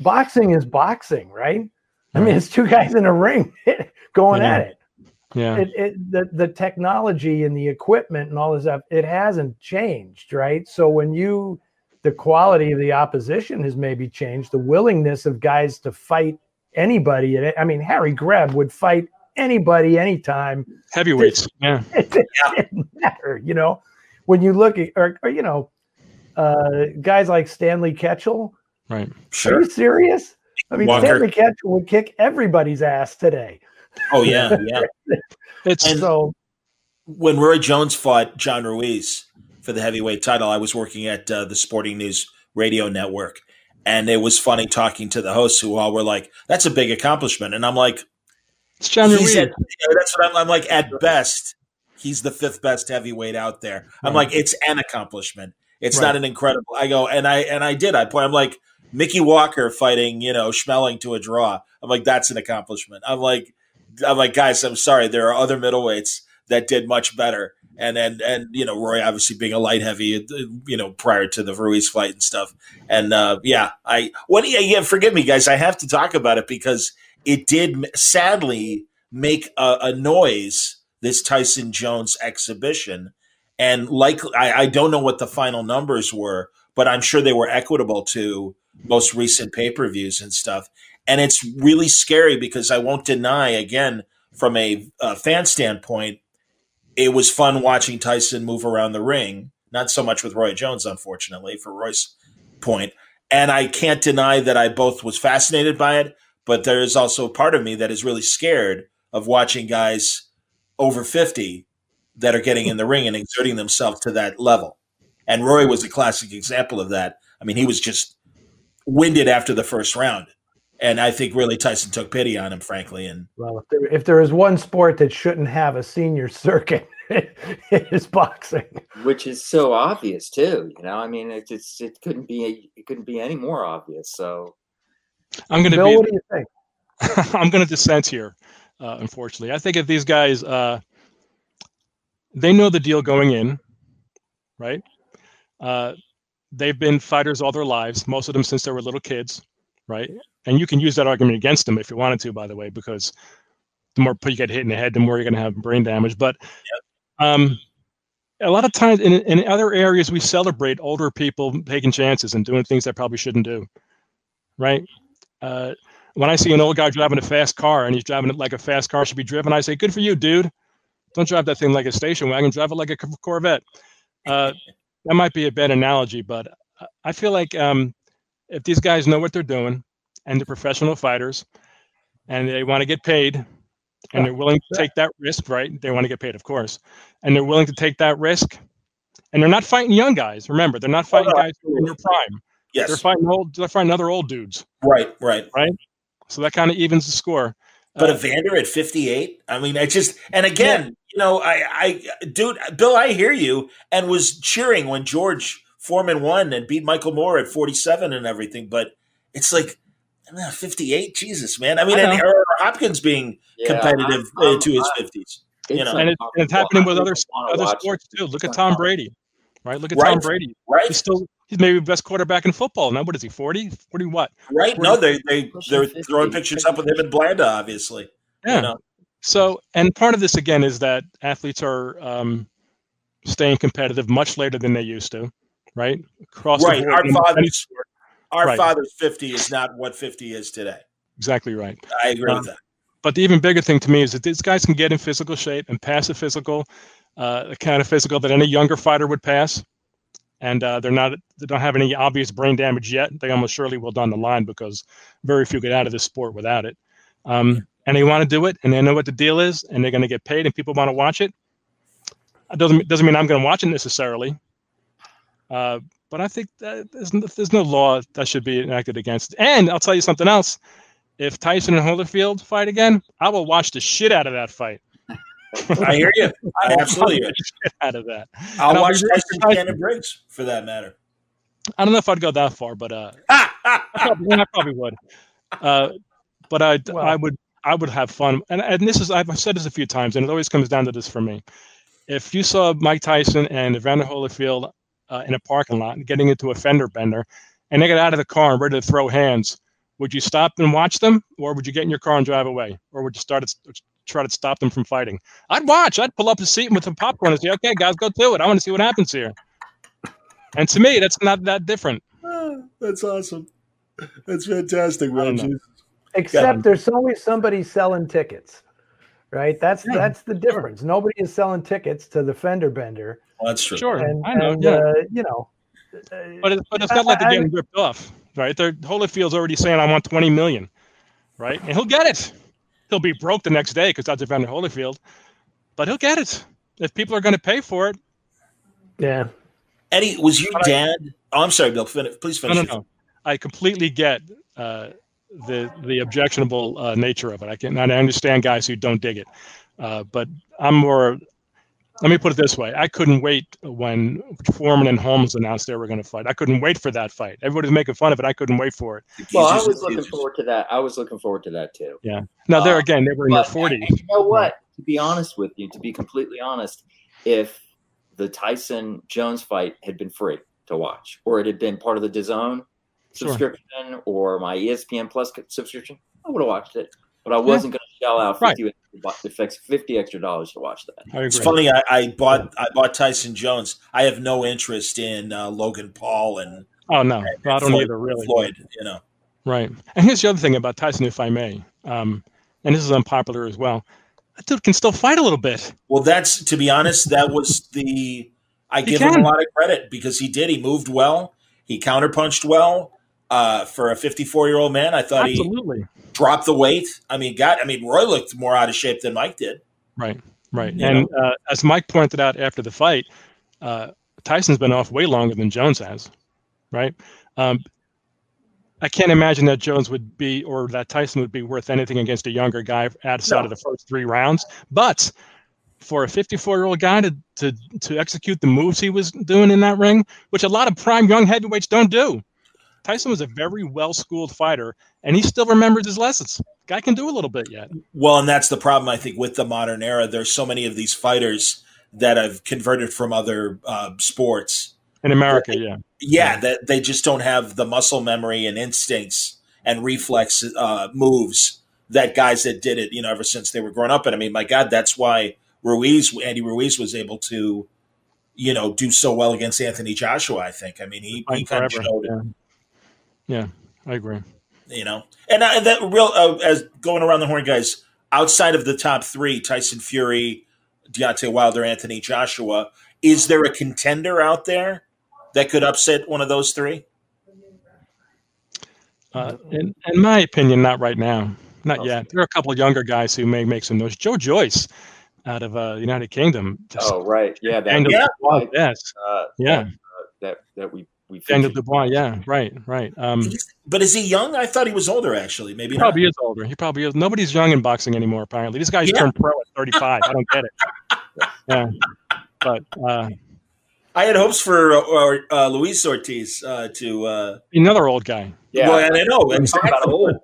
Boxing is boxing, right? I mean, it's two guys in a ring [LAUGHS] going Yeah. at it yeah. it, it the the technology and the equipment and all this stuff it hasn't changed right so when you the quality of the opposition has maybe changed the willingness of guys to fight anybody i mean harry greb would fight anybody anytime Heavyweights. Yeah. [LAUGHS] it didn't matter you know when you look at or, or you know uh guys like stanley ketchel Right. are Sure. you serious i mean Walker. stanley ketchel would kick everybody's ass today Oh, yeah. Yeah. [LAUGHS] It's And- so when Roy Jones fought John Ruiz for the heavyweight title, I was working at uh, the Sporting News radio network. And it was funny talking to the hosts who all were like, that's a big accomplishment. And I'm like, it's John Ruiz. at, you know, that's what I'm, I'm like, at best, he's the fifth best heavyweight out there. I'm Right. like, it's an accomplishment. It's Right. not an incredible. I go, and I, and I did. I point, I'm like, Mickey Walker fighting, you know, Schmeling to a draw. I'm like, that's an accomplishment. I'm like, I'm like, guys, I'm sorry. There are other middleweights that did much better. And and and you know, Roy obviously being a light heavy, uh, you know, prior to the Ruiz fight and stuff. And uh, yeah, I what? Yeah, forgive me, guys. I have to talk about it because it did sadly make a, a noise this Tyson Jones exhibition. And like, I, I don't know what the final numbers were, but I'm sure they were equitable to most recent pay per views and stuff. And it's really scary because I won't deny, again, from a, a fan standpoint, it was fun watching Tyson move around the ring. Not so much with Roy Jones, unfortunately, for Roy's point. And I can't deny that I both was fascinated by it, but there is also a part of me that is really scared of watching guys over 50 that are getting in the ring and exerting themselves to that level. And Roy was a classic example of that. I mean, he was just winded after the first round. And I think really Tyson took pity on him, frankly. And well, if there, if there is one sport that shouldn't have a senior circuit, [LAUGHS] it is boxing, which is so obvious too. You know, I mean, it just it couldn't be it couldn't be any more obvious. So, I'm going to Bill, be. what do you think? [LAUGHS] I'm going to dissent here. Uh, unfortunately, I think if these guys, uh, they know the deal going in, right? Uh, they've been fighters all their lives, most of them since they were little kids, right? And you can use that argument against them if you wanted to, by the way, because the more you get hit in the head, the more you're going to have brain damage. But um, a lot of times in, in other areas, we celebrate older people taking chances and doing things they probably shouldn't do, right? Uh, when I see an old guy driving a fast car and he's driving it like a fast car should be driven, I say, "Good for you, dude. Don't drive that thing like a station wagon. Drive it like a Corvette." Uh, that might be a bad analogy, but I feel like um, if these guys know what they're doing and they're professional fighters and they want to get paid and they're willing to take that risk, right? They want to get paid, of course, and they're willing to take that risk. And they're not fighting young guys. Remember, they're not fighting guys in their prime. Yes. They're fighting old. They're fighting other old dudes. Right, right, right. So that kind of evens the score. But Uh, Evander at 58, I mean, I just, and again, you know, I, I, dude, Bill, I hear you and was cheering when George Foreman won and beat Michael Moorer at 47 and everything. But it's like, I mean, 58, Jesus, man. I mean, I and know. Aaron Hopkins being Yeah, competitive I'm- I'm- into his I'm- 50s. You know, and, it, and it's happening with other other sports too. Look at Tom Brady, right? Look at Right, Tom Brady. right. He's still he's maybe the best quarterback in football. Now what is he? 40? 40 what? right? No, they, they, they're 50. throwing pictures up with him and Blanda, obviously. Yeah. You know, So, and part of this again is that athletes are um, staying competitive much later than they used to, right? Across the right. board Our father's, our Right. father's 50 is not what 50 is today. Exactly right. I agree Um, with that. But the even bigger thing to me is that these guys can get in physical shape and pass a physical, uh, the kind of physical that any younger fighter would pass. And uh, they're not, they don't have any obvious brain damage yet. They almost surely will down the line because very few get out of this sport without it. Um, and they want to do it, and they know what the deal is, and they're going to get paid, and people want to watch it. It doesn't doesn't mean I'm going to watch it necessarily. Uh, but I think that there's no, there's no law that should be enacted against. it. And I'll tell you something else if Tyson and Holyfield fight again, I will watch the shit out of that fight. I hear you. I absolutely watch hear. the shit out of that. I'll And watch be Tyson surprised- Shannon Briggs for that matter. I don't know if I'd go that far, but uh, [LAUGHS] I, probably, I probably would. Uh, but I, I would, I would have fun. And, and this is, I've said this a few times, and it always comes down to this for me. If you saw Mike Tyson and Evander Holyfield uh, in a parking lot getting into a fender bender, and they get out of the car and ready to throw hands, would you stop and watch them, or would you get in your car and drive away, or would you start to try to stop them from fighting? I'd watch. I'd pull up a seat with some popcorn and say, "Okay, guys, go to it. I want to see what happens here." And to me, that's not that different. [SIGHS] That's awesome. That's fantastic, man. man. Except there's always somebody selling tickets, right? That's Yeah, that's the difference. Nobody is selling tickets to the fender bender. Well, that's true. Sure, And, I know. and, yeah. uh, you know, But it's, but it's not like they're I- I- getting ripped off, right? They're, Holyfield's already saying, "I want 20 million, right? And he'll get it. He'll be broke the next day because that's a Evander Holyfield, but he'll get it if people are going to pay for it. yeah. Eddie, was your dad? Oh, I'm sorry, Bill. Fin- please finish. no, no. no. I completely get uh, the the objectionable uh, nature of it. I can and I understand guys who don't dig it, uh, but I'm more. Let me put it this way: I couldn't wait when Foreman and Holmes announced they were going to fight. I couldn't wait for that fight. Everybody's making fun of it. I couldn't wait for it. Well, I was looking forward to that. I was looking forward to that too. Yeah. Now there Uh, again, they were in their forties. and you know what? To be honest with you, to be completely honest, if the Tyson Jones fight had been free to watch, or it had been part of the DAZN Sure. subscription, or my ESPN Plus subscription, I would have watched it. But I wasn't going to shell out Right. 50, extra, 50 extra dollars to watch that. It's funny. I, I bought I bought Tyson Jones. I have no interest in uh, Logan Paul and Oh no, I don't Floyd, either. Really, Floyd. You know, Right. And here's the other thing about Tyson, if I may, um, and this is unpopular as well. That dude can still fight a little bit. well, that's to be honest. That was the I He give him a lot of credit because he did. He moved well. He counterpunched well. Uh, for a 54 year old man, I thought Absolutely. he dropped the weight. I mean, God, I mean, Roy looked more out of shape than Mike did. Right. Right. You and uh, as Mike pointed out after the fight, uh, Tyson's been off way longer than Jones has. Right. Um, I can't imagine that Jones would be or that Tyson would be worth anything against a younger guy outside No. of the first three rounds. But for a 54 year old guy to, to to execute the moves he was doing in that ring, which a lot of prime young heavyweights don't do. Tyson was a very well schooled fighter, and he still remembers his lessons. Guy can do a little bit yet. Well, and that's the problem I think with the modern era. There's so many of these fighters that have converted from other uh, sports. In America, yeah. Yeah, that they just don't have the muscle memory and instincts and reflex uh, moves that guys that did it, you know, ever since they were growing up. And I mean, my God, that's why Ruiz, Andy Ruiz, was able to, you know, do so well against Anthony Joshua. I think. I mean, he, he kind of showed it. yeah. Yeah, I agree. you know. And uh, that real uh, as going around the horn, guys. Outside of the top three, Tyson Fury, Deontay Wilder, Anthony Joshua, is there a contender out there that could upset one of those three? Uh, in, in my opinion, not right now. Not yet. There are a couple of younger guys who may make some noise. Joe Joyce out of uh, United Kingdom. just Oh, right. Yeah. That, yeah. Yes. Uh, Yeah. That, uh, that, that we, we Daniel. Dubois, yeah, right, right. Um, But is he young? I thought he was older. Actually, maybe he not. probably is older. He probably is. Nobody's young in boxing anymore, apparently. These guys Yeah. turn pro at 35. I don't get it. [LAUGHS] Yeah. But uh, I had hopes for uh, uh, Luis Ortiz uh, to. Uh, another old guy. Yeah. Well, I know Talk exactly. about old.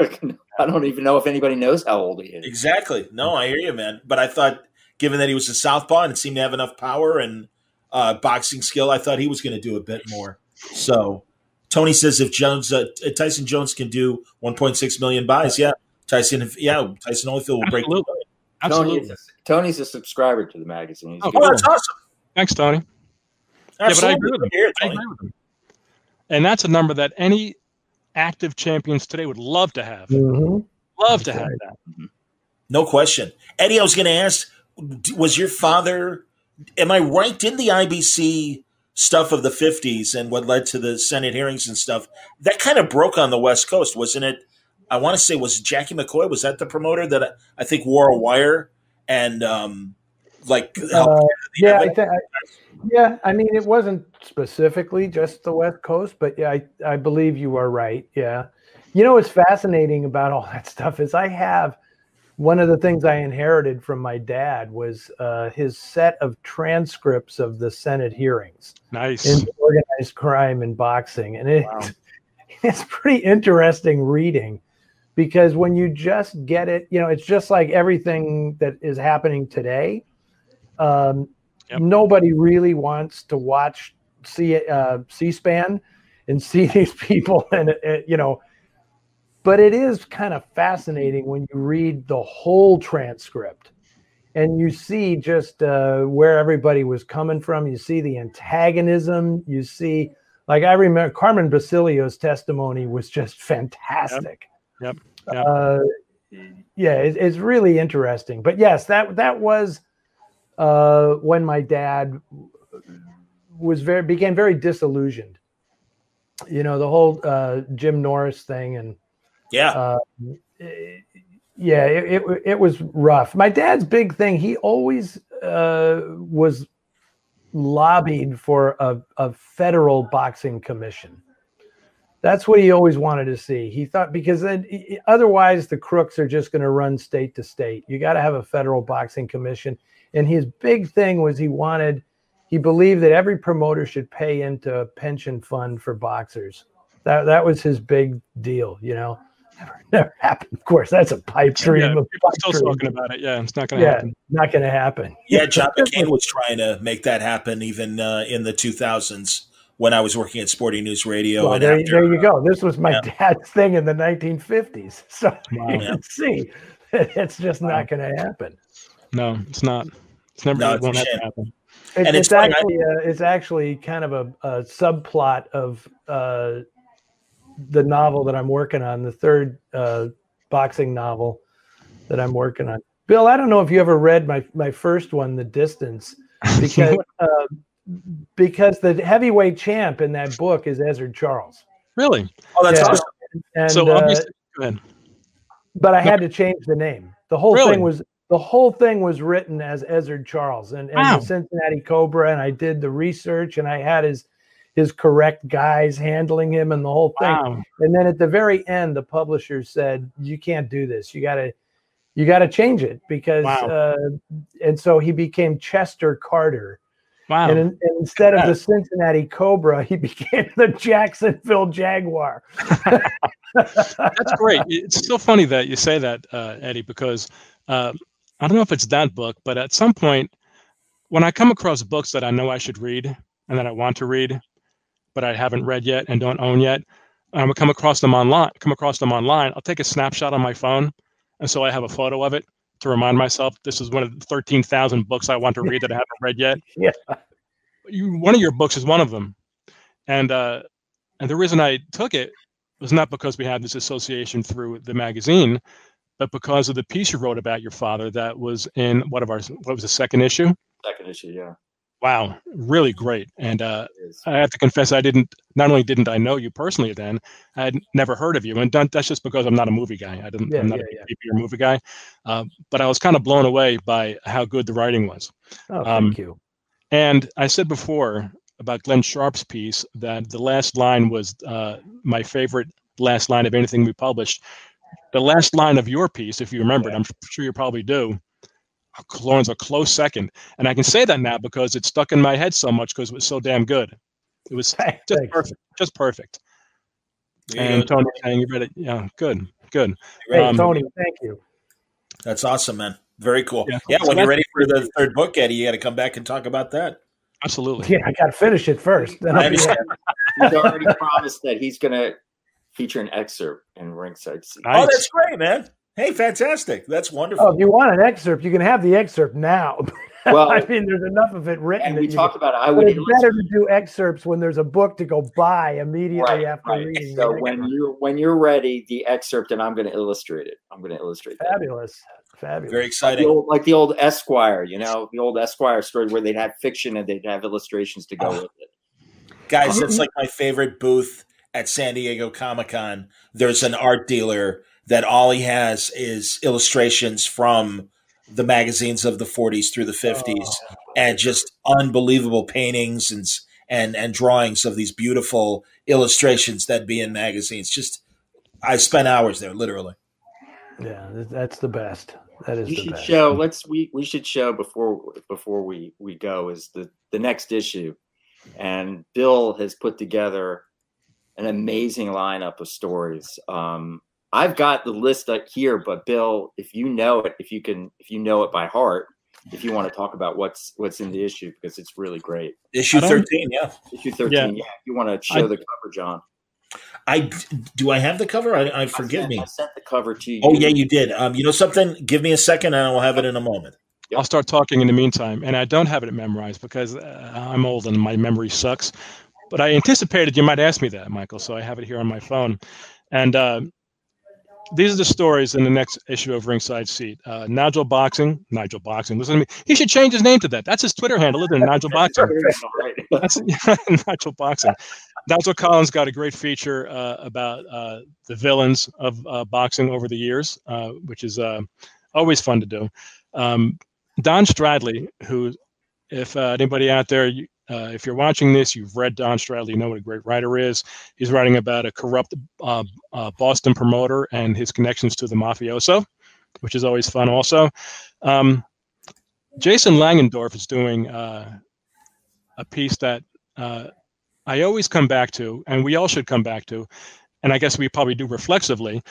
[LAUGHS] I don't even know if anybody knows how old he is. Exactly. No, I hear you, man. But I thought, given that he was a southpaw and seemed to have enough power and uh, boxing skill, I thought he was going to do a bit more. So, Tony says if Jones, uh, Tyson Jones can do 1.6 million buys, yeah, Tyson, if, yeah, Tyson Holyfield will break. the Absolutely. Tony is, a, Tony's a subscriber to the magazine. He's Oh, good. Oh, that's awesome. Thanks, Tony. Absolutely. Yeah, but I agree with him. Here, I agree with him. And that's a number that any active champions today would love to have. Mhm. Love to have that. No question. Eddie, I was going to ask, was your father, am I right? Did the IBC stuff of the 50s and what led to the Senate hearings and stuff, that kind of broke on the West Coast, wasn't it? I want to say, was Jackie McCoy, was that the promoter that I, I think wore a wire and um, like helped? Uh, yeah, I event? think. Yeah, I mean, it wasn't specifically just the West Coast, but yeah, I, I believe you are right. Yeah, you know what's fascinating about all [LAUGHS] that stuff is I have one of the things I inherited from my dad was uh, his set of transcripts of the Senate hearings Nice. in organized crime and boxing, and it, [LAUGHS] it's pretty interesting reading because when you just get it, you know, it's just like everything that is happening today. Um, Nobody really wants to watch C uh, C-SPAN and see [LAUGHS] these people, and uh, you know. But it is kind of fascinating when you read the whole transcript and you see just uh, where everybody was coming from. You see the antagonism. You see, like I remember Carmen Basilio's testimony was just [LAUGHS] fantastic. Yep. Yep. Uh, yeah, it, it's really interesting. But yes, that that was uh, when my dad was very became very disillusioned. You know, the whole uh, Jim Norris thing and yeah, uh, yeah, it, it it was rough. My dad's big thing. He always uh, was lobbied for a, a federal boxing commission. That's what he always wanted to see. He thought because then, otherwise the crooks are just going to run state to state. You got to have a federal boxing commission. And his big thing was he wanted, he believed that every promoter should pay into a pension fund for boxers. That that was his big deal. You know, never never happened. Of course, that's a pipe dream. Yeah, a people pipe still dream. talking about it. Yeah, it's not going to Yeah, happen. not going to happen. Yeah, John McCain was trying to make that happen even uh, in the 2000s when I was working at Sporting News Radio. Well, and there, after, there you go. This was my yeah. dad's thing in the 1950s. [LAUGHS] So Wow. you can see it's just not going to happen. No, it's not. It's never. No, it it's a won't have to happen. It, And it's, it's funny, I- actually uh, it's actually kind of a, a subplot of uh, the novel that I'm working on, the third uh, boxing novel that I'm working on. Bill, I don't know if you ever read my my first one, The Distance, [LAUGHS] because uh, because the heavyweight champ in that book is Ezzard Charles. Really? Oh, that's Yeah. awesome. And so uh, obviously, go ahead. but I had to change the name. The whole Really? thing was the whole thing was written as Ezzard Charles and, and Wow. the Cincinnati Cobra, and I did the research and I had his his correct guys handling him and the whole thing. Wow. And then at the very end, the publisher said, "You can't do this. You gotta you gotta change it because." Wow. Uh, and so he became Chester Carter. Wow. And, in- and instead of the Cincinnati Cobra, he [LAUGHS] became the Jacksonville Jaguar. [LAUGHS] That's great. It's so funny that you say that, uh, Eddie, because uh, I don't know if it's that book, but at some point, when I come across books that I know I should read and that I want to read, but I haven't read yet and don't own yet, I'm gonna come across them online. Come across them online. I'll take a snapshot on my phone, and so I have a photo of it to remind myself this is one of the thirteen thousand books I want to read that I haven't read yet. [LAUGHS] Yeah. You, one of your books is one of them, and uh, and the reason I took it was not because we had this association through the magazine, but because of the piece you wrote about your father that was in what of our what was the second issue. Second issue, yeah. Wow, really great. And uh, I have to confess, I didn't. Not only didn't I know you personally then, I had never heard of you, and don't- that's just because I'm not a movie guy. I didn't. Yeah, I'm not yeah, a yeah. big TV or movie guy. Uh, but I was kind of blown away by how good the writing was. Oh, thank Um, you. And I said before about Glenn Sharp's piece that the last line was uh, my favorite last line of anything we published. The last line of your piece, if you remember it, I'm sure you probably do. Lauren's a close second, and I can say that now because it stuck in my head so much because it was so damn good. It was [LAUGHS] just perfect, just perfect. There you And. Tony saying you read it, yeah, good, good. Hey, Um, Tony, thank you. That's awesome, man. Very cool. Yeah. Yeah, So when you're ready for the third book, Eddie, you got to come back and talk about that. Absolutely. Yeah, I got to finish it first. Then I I'll be. [LAUGHS] He's already promised that he's going to feature an excerpt in Ringside Seat. Oh, that's great, man. Hey, fantastic. That's oh, wonderful. Oh, if you want an excerpt, you can have the excerpt now. [LAUGHS] Well- I mean, there's enough of it written. And we talked can- about it. I would it's better to do excerpts when there's a book to go buy immediately after right. reading. So when you when you're ready, the excerpt, and I'm going to illustrate it. I'm going to illustrate that. fabulous, fabulous, Very The exciting. old, like the old Esquire, you know, the old Esquire story where they'd have fiction and they'd have illustrations to go ah. with it. Guys, uh-huh. that's like my favorite booth at San Diego Comic Con. There's an art dealer that all he has is illustrations from the magazines of the 40s through the 50s and just unbelievable paintings and and and drawings of these beautiful illustrations that be in magazines. Just I spent hours there literally. Yeah, that's the best. That is You the should best. show. Let's we we should show before before we we go is the the next issue, and Bill has put together an amazing lineup of stories. Um, I've got the list up here, but Bill, if you know it, if you can, if you know it by heart, if you want to talk about what's what's in the issue because it's really great. Issue 13, yeah. Issue thirteen, Yeah. yeah. if you want to show I- the cover, John. I do I have the cover? I, I forgive sent- me. I sent the cover to you. Oh yeah, you did. Um, you know something? Give me a second, and I will have it in a moment. I'll start talking in the meantime, and I don't have it memorized because uh, I'm old and my memory sucks. But I anticipated you might ask me that, Michael, so I have it here on my phone. And uh, these are the stories in the next issue of Ringside Seat. Uh, Nigel Boxing, Nigel Boxing. Listen to me. He should change his name to that. That's his Twitter handle, isn't it? Nigel Boxing. [LAUGHS] That's [LAUGHS] Nigel Boxing. Nigel Collins got a great feature uh, about uh, the villains of uh, boxing over the years, uh, which is uh, always fun to do. Um, Don Stradley, who, if uh, anybody out there, you- uh, if you're watching this, you've read Don Stradley, you know what a great writer is. He's writing about a corrupt uh, uh, Boston promoter and his connections to the mafioso, which is always fun. Also, um, Jason Langendorf is doing uh, a piece that uh, I always come back to, and we all should come back to, and I guess we probably do reflexively,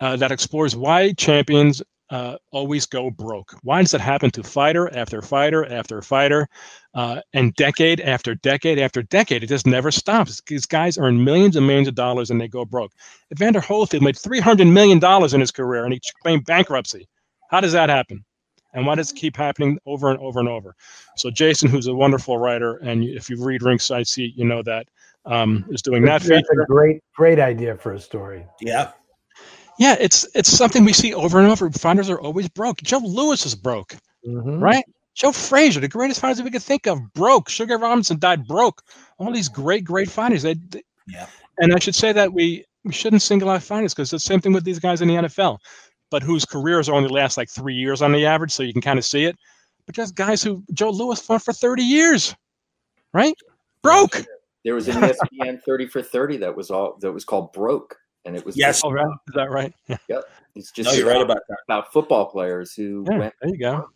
uh, that explores why champions uh, always go broke? Why does it happen to fighter after fighter after fighter, uh, and decade after decade after decade? It just never stops. These guys earn millions and millions of dollars and they go broke. Evander Holyfield made three hundred million dollars in his career and he claimed bankruptcy. How does that happen? And why does it keep happening over and over and over? So Jason, who's a wonderful writer, and if you read Ringside Seat, you know that um, is doing that That's feature. a great, great idea for a story. Yeah. Yeah, it's it's something we see over and over. Fighters are always broke. Joe Louis is broke, Mhm. right? Joe Frazier, the greatest fighters we could think of, broke. Sugar Robinson died broke. All these great, great fighters. They, they- Yeah. and I should say that we we shouldn't single out fighters because it's the same thing with these guys in the NFL, but whose careers only last like three years on the average, so you can kind of see it. But just guys who Joe Louis fought for thirty years, right? Broke. There was an ESPN 30 for 30 that was all that was called Broke. And it was Yes. just- Oh, right. Is that right? Yeah. Yep. It's just No, you're right about that. about football players who Yeah, went there you go.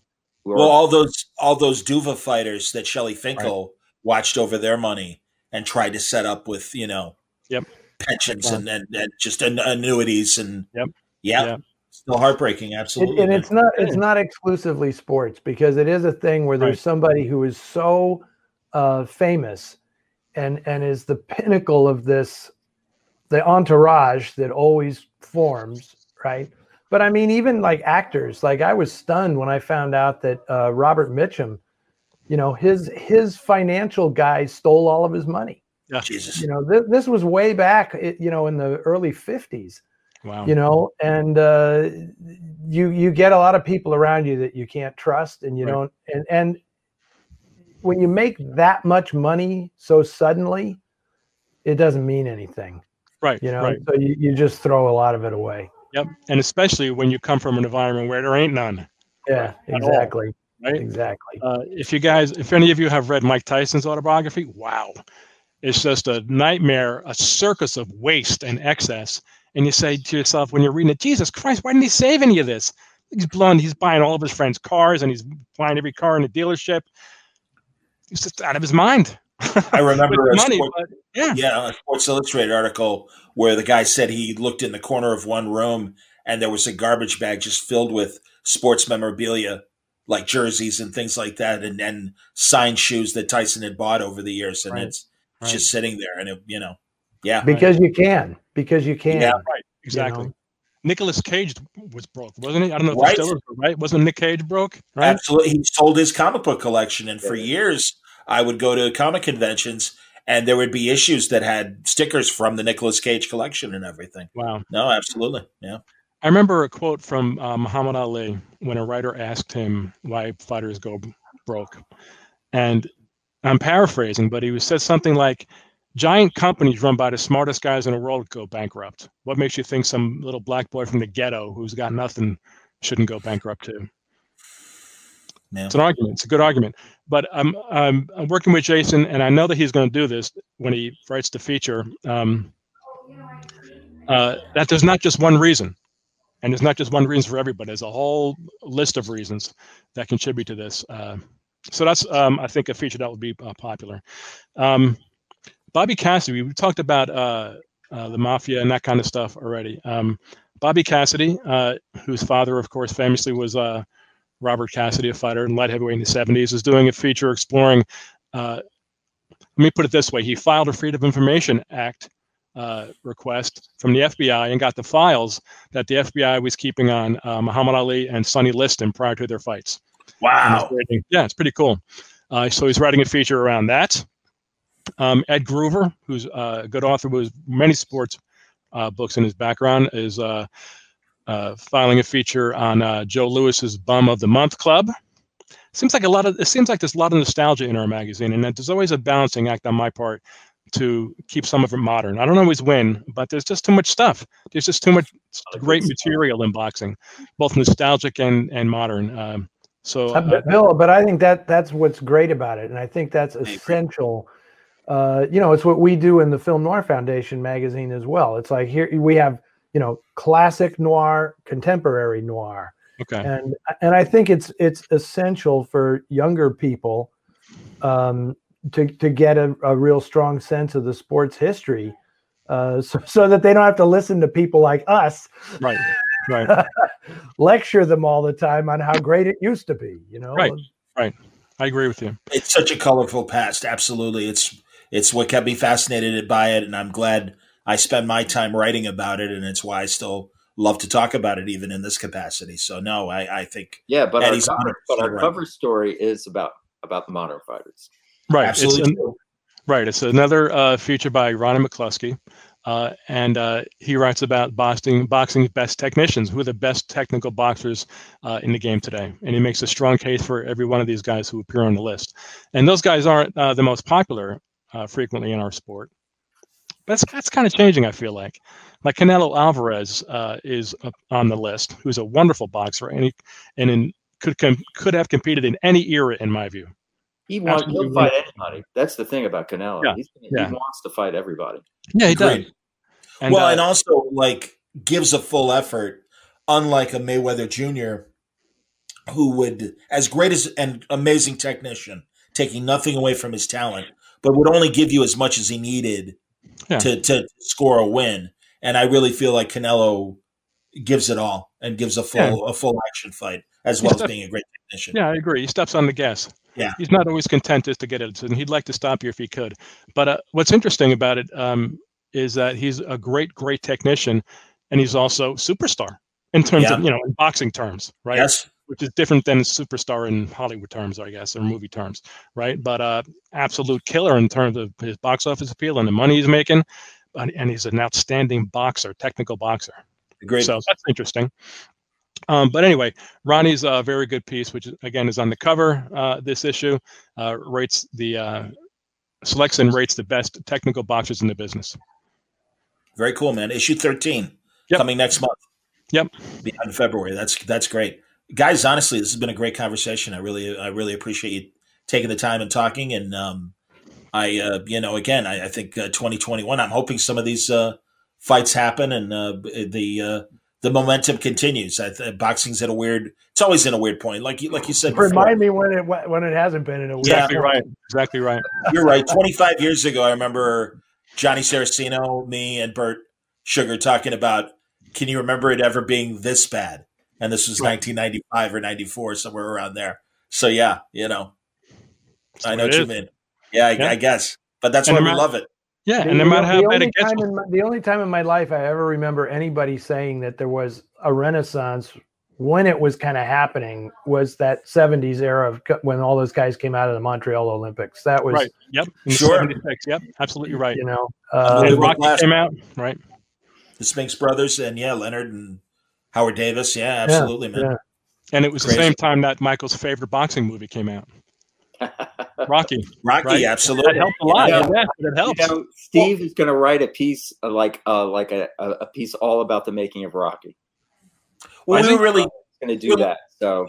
who Well, all those all those Duva fighters that Shelly Finkel watched over their money and tried to set up with, you know, Yep. pensions and, and, and just an, annuities and Yep. yeah, Yep. still heartbreaking. It- Absolutely, and it's not it's not exclusively sports because it is a thing where there's Right. somebody who is so uh, famous and and is the pinnacle of this the entourage that always forms right but i mean even like actors like i was stunned when i found out that uh, robert mitchum you know his his financial guy stole all of his money Yeah. Jesus. you know th- this was way back you know in the early 50s Wow. you know and uh, you you get a lot of people around you that you can't trust and you Right. don't and and when you make that much money so suddenly it doesn't mean anything right. you know Right. so you, you just throw a lot of it away Yep. And especially when you come from an environment where there ain't none. yeah exactly Right. exactly Uh, if you guys, if any of you have read Mike Tyson's autobiography, wow, it's just a nightmare, a circus of waste and excess. And you say to yourself when you're reading it, Jesus Christ, why didn't he save any of this? He's blowing, he's buying all of his friends' cars and he's buying every car in the dealership. He's just out of his mind. I [LAUGHS] remember a money, sport- yeah, yeah, a Sports Illustrated article where the guy said he looked in the corner of one room and there was a garbage bag just filled with sports memorabilia, like jerseys and things like that, and then signed shoes that Tyson had bought over the years, and Right. it's it's just sitting there, and it, you know, yeah, because you can because you can Yeah, right, exactly. know? Nicolas Cage was broke, wasn't he? I don't know if Right. he still is, right? Wasn't Nick Cage broke? Right? Absolutely. He sold his comic book collection. And for years, I would go to comic conventions and there would be issues that had stickers from the Nicolas Cage collection and everything. Wow. No, absolutely. Yeah. I remember a quote from uh, Muhammad Ali when a writer asked him why fighters go broke. And I'm paraphrasing, but he was said something like, Giant companies run by the smartest guys in the world go bankrupt. What makes you think some little black boy from the ghetto who's got nothing shouldn't go bankrupt too? Yeah. It's an argument. It's a good argument. But I'm, I'm, I'm working with Jason, and I know that he's going to do this when he writes the feature. Um, uh, that there's not just one reason, and there's not just one reason for everybody. There's a whole list of reasons that contribute to this. Uh, so that's, um, I think, a feature that would be uh, popular. Um, Bobby Cassidy, we talked about uh, uh, the mafia and that kind of stuff already. Um, Bobby Cassidy, uh, whose father, of course, famously was Robert Cassidy, a fighter and light heavyweight in the 70s, is doing a feature exploring. Uh, let me put it this way: he filed a Freedom of Information Act uh, request from the FBI and got the files that the FBI was keeping on uh, Muhammad Ali and Sonny Liston prior to their fights. Wow. yeah, it's pretty cool. Uh, so he's writing a feature around that. Um, Ed Gruver, who's uh, a good author with many sports uh, books in his background, is uh, filing a feature on uh, Joe Louis's Bum of the Month Club. Seems like a lot of it seems like there's a lot of nostalgia in our magazine, and that there's always a balancing act on my part to keep some of it modern. I don't always win, but there's just too much stuff. There's just too much great material in boxing, both nostalgic and and modern. Um, so Uh, uh, but Bill, but I think that that's what's great about it, and I think that's essential. Uh, you know, it's what we do in the Film Noir Foundation magazine as well. It's like here we have you know classic noir, contemporary noir, okay, and and I think it's it's essential for younger people um, to to get a, a real strong sense of the sports history, uh, so, so that they don't have to listen to people like us right. Right. [LAUGHS] lecture them all the time on how great it used to be. You know, Right. Right. I agree with you. It's such a colorful past. Absolutely, it's it's what kept me fascinated by it, and I'm glad I spend my time writing about it, and it's why I still love to talk about it, even in this capacity. So, no, I, I think Yeah, but Eddie's our, cover, but our right. cover story is about about the modern fighters. Right. Absolutely It's an- right. It's another uh, feature by Ronnie McCluskey. Uh, and uh, he writes about boxing, boxing's best technicians, who are the best technical boxers uh, in the game today. And he makes a strong case for every one of these guys who appear on the list. And those guys aren't uh, the most popular uh, frequently in our sport. But that's, that's kind of changing, I feel like. Like Canelo Alvarez uh, is up on the list, who's a wonderful boxer, and he and in, could com- could have competed in any era, in my view. He wants to fight anybody. That's the thing about Canelo. Yeah, He's yeah. He wants to fight everybody. Yeah, he Agreed. does. And, well, uh, and also like gives a full effort, unlike a Mayweather Jr., who would, as great as an amazing technician, taking nothing away from his talent, but would only give you as much as he needed Yeah. to to score a win. And I really feel like Canelo gives it all and gives a full Yeah. a full action fight as He well as being a great technician. Yeah, I agree. He steps on the gas. Yeah. He's not always content just to get it, and he'd like to stop you if he could. But uh, what's interesting about it um, is that he's a great, great technician, and he's also superstar in terms Yeah. of you know in boxing terms, right? Yes. Which is different than superstar in Hollywood terms, I guess, or movie terms, right? But uh, absolute killer in terms of his box office appeal and the money he's making, and, and he's an outstanding boxer, technical boxer. Great. So that's interesting. Um, but anyway, Ronnie's a very good piece, which again is on the cover uh, this issue, uh, rates the uh, selects and rates the best technical boxers in the business. Very cool, man. Issue thirteen coming next month. Yep. in February. That's that's great, guys. Honestly, this has been a great conversation. I really I really appreciate you taking the time and talking. And um, I uh, you know again I, I think uh, 2021. I'm hoping some of these uh, fights happen and uh, the uh, the momentum continues. I th- boxing's at a weird. It's always in a weird point, like you like you said. Before. Remind me when it when it hasn't been in a week. Exactly right. Exactly right. You're right. 25 years ago, I remember Johnny Saraceno, me, and Bert Sugar talking about. Can you remember it ever being this bad? And this was 1995 or 94, somewhere around there. So yeah, you know, I know what you is. mean. Yeah, I, Yeah. I guess. But that's And why no we matter- love it. Yeah, and no matter the how bad only it gets, time in my, the only time in my life I ever remember anybody saying that there was a renaissance when it was kind of happening was that 70s era of when all those guys came out of the Montreal Olympics. That was right? Yep. In Sure. 76, Yep. Absolutely right. you know Uh, uh, and Rocky came out. Right. The Spinks brothers and yeah, Leonard and Howard Davis. Yeah, yeah, absolutely, man. yeah. And it was the same time that Michael's favorite boxing movie came out. [LAUGHS] Rocky. Rocky, Right? absolutely. That helped a lot. You Yeah, know, it helps. You know, Steve is going to write a piece uh, like uh, like a, a a piece all about the making of Rocky. Well, I we think really He's going to do that. So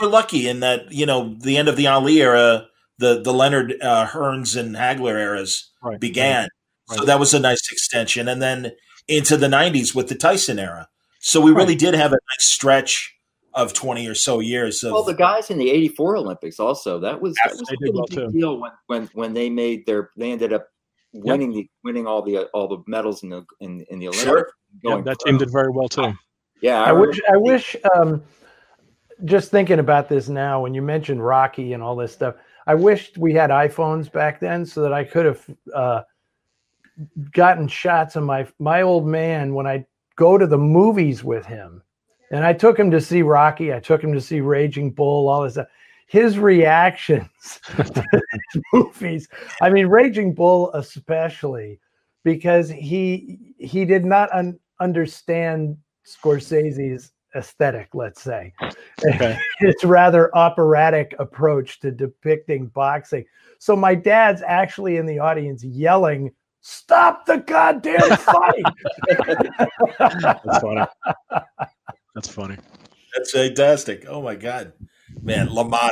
we're lucky in that you know the end of the Ali era, the the Leonard uh, Hearns and Hagler eras Right. began. So Right. that was a nice extension, and then into the '90s with the Tyson era. So we really did have a nice stretch of 20 or so years of well, the guys in the '84 Olympics also that was that was a did really well, big too. deal when when when they made their they ended up winning the winning all the uh, all the medals in the in, in the Olympics. Sure. Yeah, Going that pro. team did very well too. Yeah, I remember- wish I wish um just thinking about this now when you mentioned Rocky and all this stuff, I wished we had iPhones back then so that I could have uh gotten shots of my my old man when I go to the movies with him. And I took him to see Rocky, I took him to see Raging Bull, all this stuff. His reactions [LAUGHS] to [LAUGHS] movies. I mean, Raging Bull especially because he he did not un- understand Scorsese's aesthetic, let's say. Okay. [LAUGHS] His rather operatic approach to depicting boxing. So my dad's actually in the audience yelling, "Stop the goddamn [LAUGHS] fight!" That's funny. That's funny. That's fantastic. Oh my god, man, LaMotta.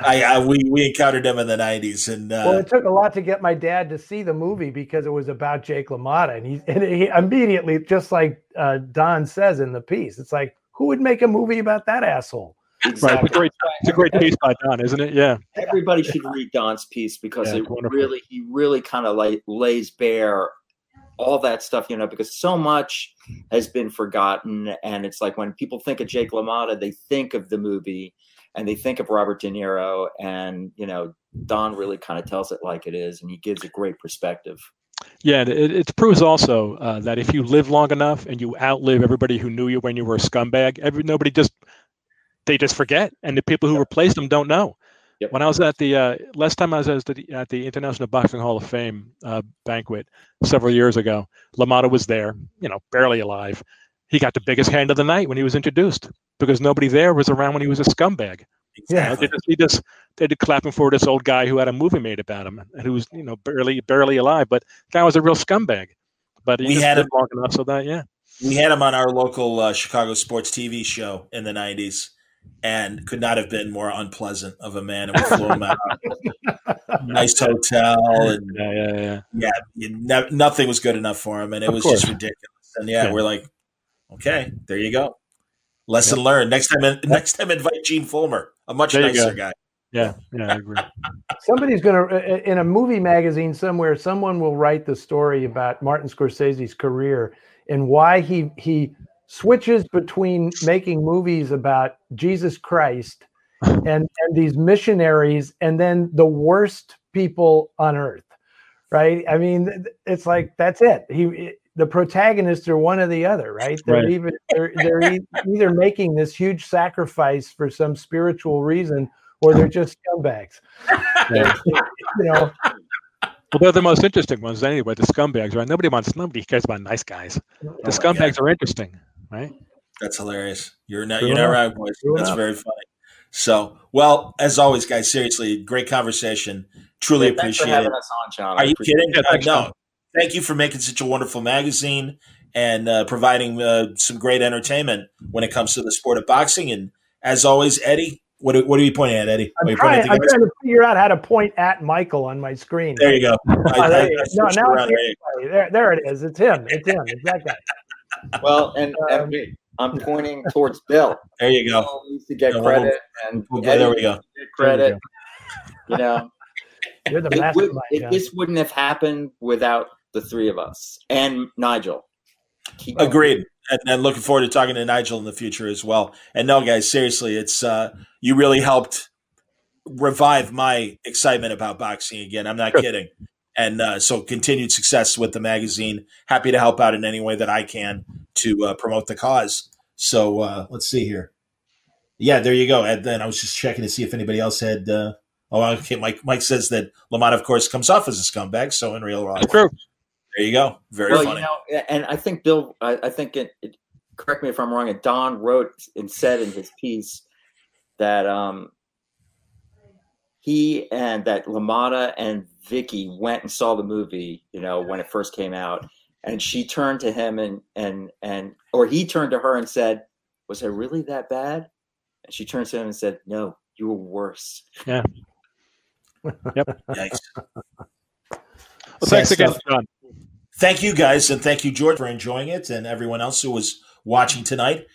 I, I we we encountered them in the '90s, and uh, well, it took a lot to get my dad to see the movie because it was about Jake LaMotta, and he and he immediately, just like uh, Don says in the piece, it's like, who would make a movie about that asshole? Right. It's a great, it's a great piece by Don, isn't it? Yeah. everybody should read Don's piece because Yeah, it wonderful. really he really kind of like lays bare all that stuff, you know, because so much has been forgotten. And it's like when people think of Jake LaMotta, they think of the movie and they think of Robert De Niro. And, you know, Don really kind of tells it like it is and he gives a great perspective. Yeah, it, it proves also uh, that if you live long enough and you outlive everybody who knew you when you were a scumbag, every nobody just they just forget, and the people who replaced them don't know. Yep. When I was at the uh, last time I was at the, at the International Boxing Hall of Fame uh, banquet several years ago, LaMotta was there, you know, barely alive. He got the biggest hand of the night when he was introduced because nobody there was around when he was a scumbag. Yeah. they just, he just they did clapping for this old guy who had a movie made about him and who was you know barely barely alive, but that was a real scumbag. But he We had him- long enough so that yeah. We had him on our local uh, Chicago sports TV show in the '90s, and could not have been more unpleasant of a man. And we flew him out, nice hotel, and yeah, yeah, yeah. yeah, you ne- nothing was good enough for him, and it Of was just ridiculous. And yeah, Yeah. we're like, okay, there you go. Lesson learned. Next time, next time, invite Gene Fullmer, a much There nicer guy. Yeah, yeah, I agree. [LAUGHS] Somebody's going to, in a movie magazine somewhere, someone will write the story about Martin Scorsese's career and why he he switches between making movies about Jesus Christ [LAUGHS] and and these missionaries and then the worst people on earth, right? I mean, it's like that's it. He the protagonists are one or the other, right? They're Right. even they're, they're e- either making this huge sacrifice for some spiritual reason or they're just scumbags. [LAUGHS] Yeah. you know, Well, they're the most interesting ones anyway. The scumbags, right? Nobody wants. Nobody cares about nice guys. The oh, my scumbags are interesting, right? That's hilarious. You're not. You're not right, boys. True That's enough. very funny. So, well, as always, guys, seriously, great conversation. Truly Yeah, thanks for appreciate having it. us on, John. I Are you kidding? it. Yeah, Uh, no. John. Thank you for making such a wonderful magazine and uh, providing uh, some great entertainment when it comes to the sport of boxing. And as always, Eddie, what are, what are you pointing at, Eddie? Are I'm trying, pointing I'm at the guys? trying to figure out how to point at Michael on my screen. There you go. I- [LAUGHS] Oh, I- there, I you go. switched no, now around. it's There there, there it is. It's him. It's him. It's that guy. Well, and, [LAUGHS] and me, I'm pointing towards Bill. There you go. Bill needs to get Yeah, well, credit, and well, there Eddie we go. needs to get credit. You know, [LAUGHS] You're the it would, it, this wouldn't have happened without the three of us and Nigel. Keep. Agreed. And, and looking forward to talking to Nigel in the future as well. And no, guys, seriously, it's uh, you really helped revive my excitement about boxing again. I'm not kidding. And uh, so, continued success with the magazine. Happy to help out in any way that I can to uh, promote the cause. So uh, let's see here. Yeah, there you go. And then I was just checking to see if anybody else had. Uh, oh, okay. Mike Mike says that Lamont, of course, comes off as a scumbag. So in real life, true. There you go. Very well, funny. you know, and I think Bill. I, I think it, it. Correct me if I'm wrong. And Don wrote and said in his piece that um, he and that LaMotta and Vicky went and saw the movie. You know, when it first came out, and she turned to him and and and or he turned to her and said, "Was it really that bad?" And she turned to him and said, "No, you were worse." Yeah. [LAUGHS] Yep. Yikes. Well, thanks again. John. Thank you guys, and thank you, George, for enjoying it, and everyone else who was watching tonight.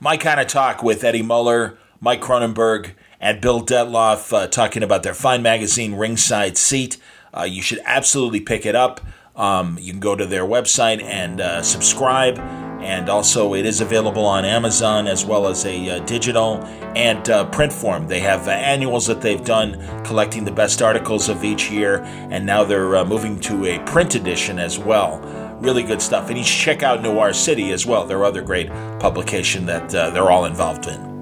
My kind of talk with Eddie Muller, Mike Cronenberg, and Bill Dettloff uh, talking about their fine magazine, Ringside Seat. Uh, you should absolutely pick it up. Um, you can go to their website and uh, subscribe. And also, it is available on Amazon as well as a uh, digital and uh, print form. They have uh, annuals that they've done collecting the best articles of each year, and now they're moving to a print edition as well. Really good stuff. And you should check out Noir City as well, their other great publication that uh, they're all involved in.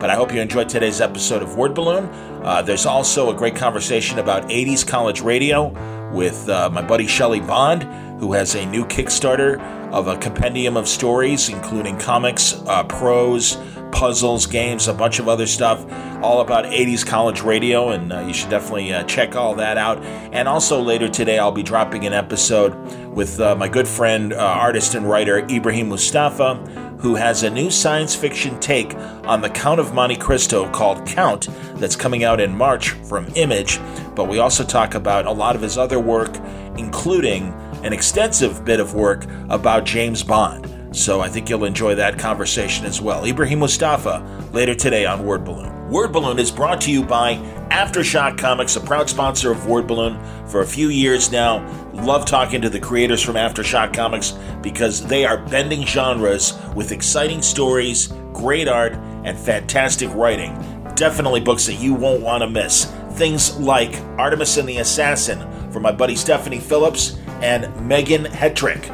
But I hope you enjoyed today's episode of Word Balloon. Uh, there's also a great conversation about 80s college radio with uh, my buddy Shelly Bond, who has a new Kickstarter of a compendium of stories, including comics, uh, prose, puzzles, games, a bunch of other stuff, all about 80s college radio, and uh, you should definitely uh, check all that out. And also later today, I'll be dropping an episode with uh, my good friend, uh, artist and writer Ibrahim Mustafa, who has a new science fiction take on the Count of Monte Cristo called Count that's coming out in March from Image. But we also talk about a lot of his other work, including an extensive bit of work about James Bond. So I think you'll enjoy that conversation as well. Ibrahim Mustafa later today on Word Balloon. Word Balloon is brought to you by Aftershock Comics, a proud sponsor of Word Balloon for a few years now. Love talking to the creators from Aftershock Comics because they are bending genres with exciting stories, great art, and fantastic writing. Definitely books that you won't want to miss. Things like Artemis and the Assassin from my buddy Stephanie Phillips and Meghan Hetrick.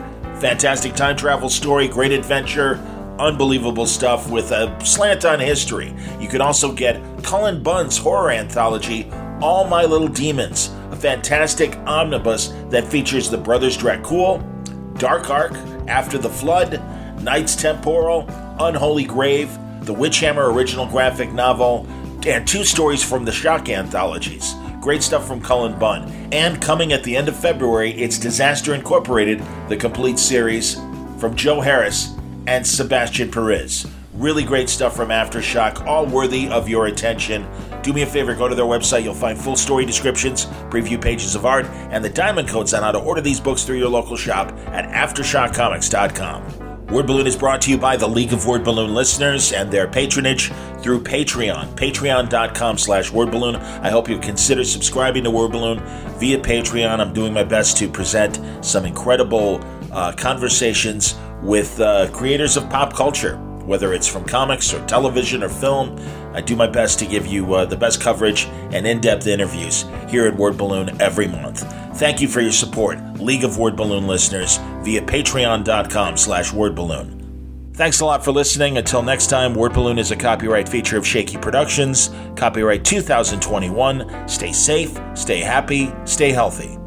Fantastic time travel story, great adventure, unbelievable stuff with a slant on history. You can also get Cullen Bunn's horror anthology, All My Little Demons, a fantastic omnibus that features the Brothers Dracul, Dark Ark, After the Flood, Knights Temporal, Unholy Grave, the Witchhammer original graphic novel, and two stories from the Shock anthologies. Great stuff from Cullen Bunn. And coming at the end of February, it's Disaster Incorporated, the complete series from Joe Harris and Sebastian Piriz. Really great stuff from Aftershock, all worthy of your attention. Do me a favor, go to their website. You'll find full story descriptions, preview pages of art, and the diamond codes on how to order these books through your local shop at AftershockComics.com. Word Balloon is brought to you by the League of Word Balloon listeners and their patronage through Patreon. Patreon.com slash Word Balloon. I hope you consider subscribing to Word Balloon via Patreon. I'm doing my best to present some incredible uh, conversations with uh, creators of pop culture, whether it's from comics or television or film. I do my best to give you uh, the best coverage and in depth interviews here at Word Balloon every month. Thank you for your support, League of Word Balloon listeners, via patreon.com slash wordballoon. Thanks a lot for listening. Until next time, Word Balloon is a copyright feature of Shaky Productions, copyright 2021. Stay safe, stay happy, stay healthy.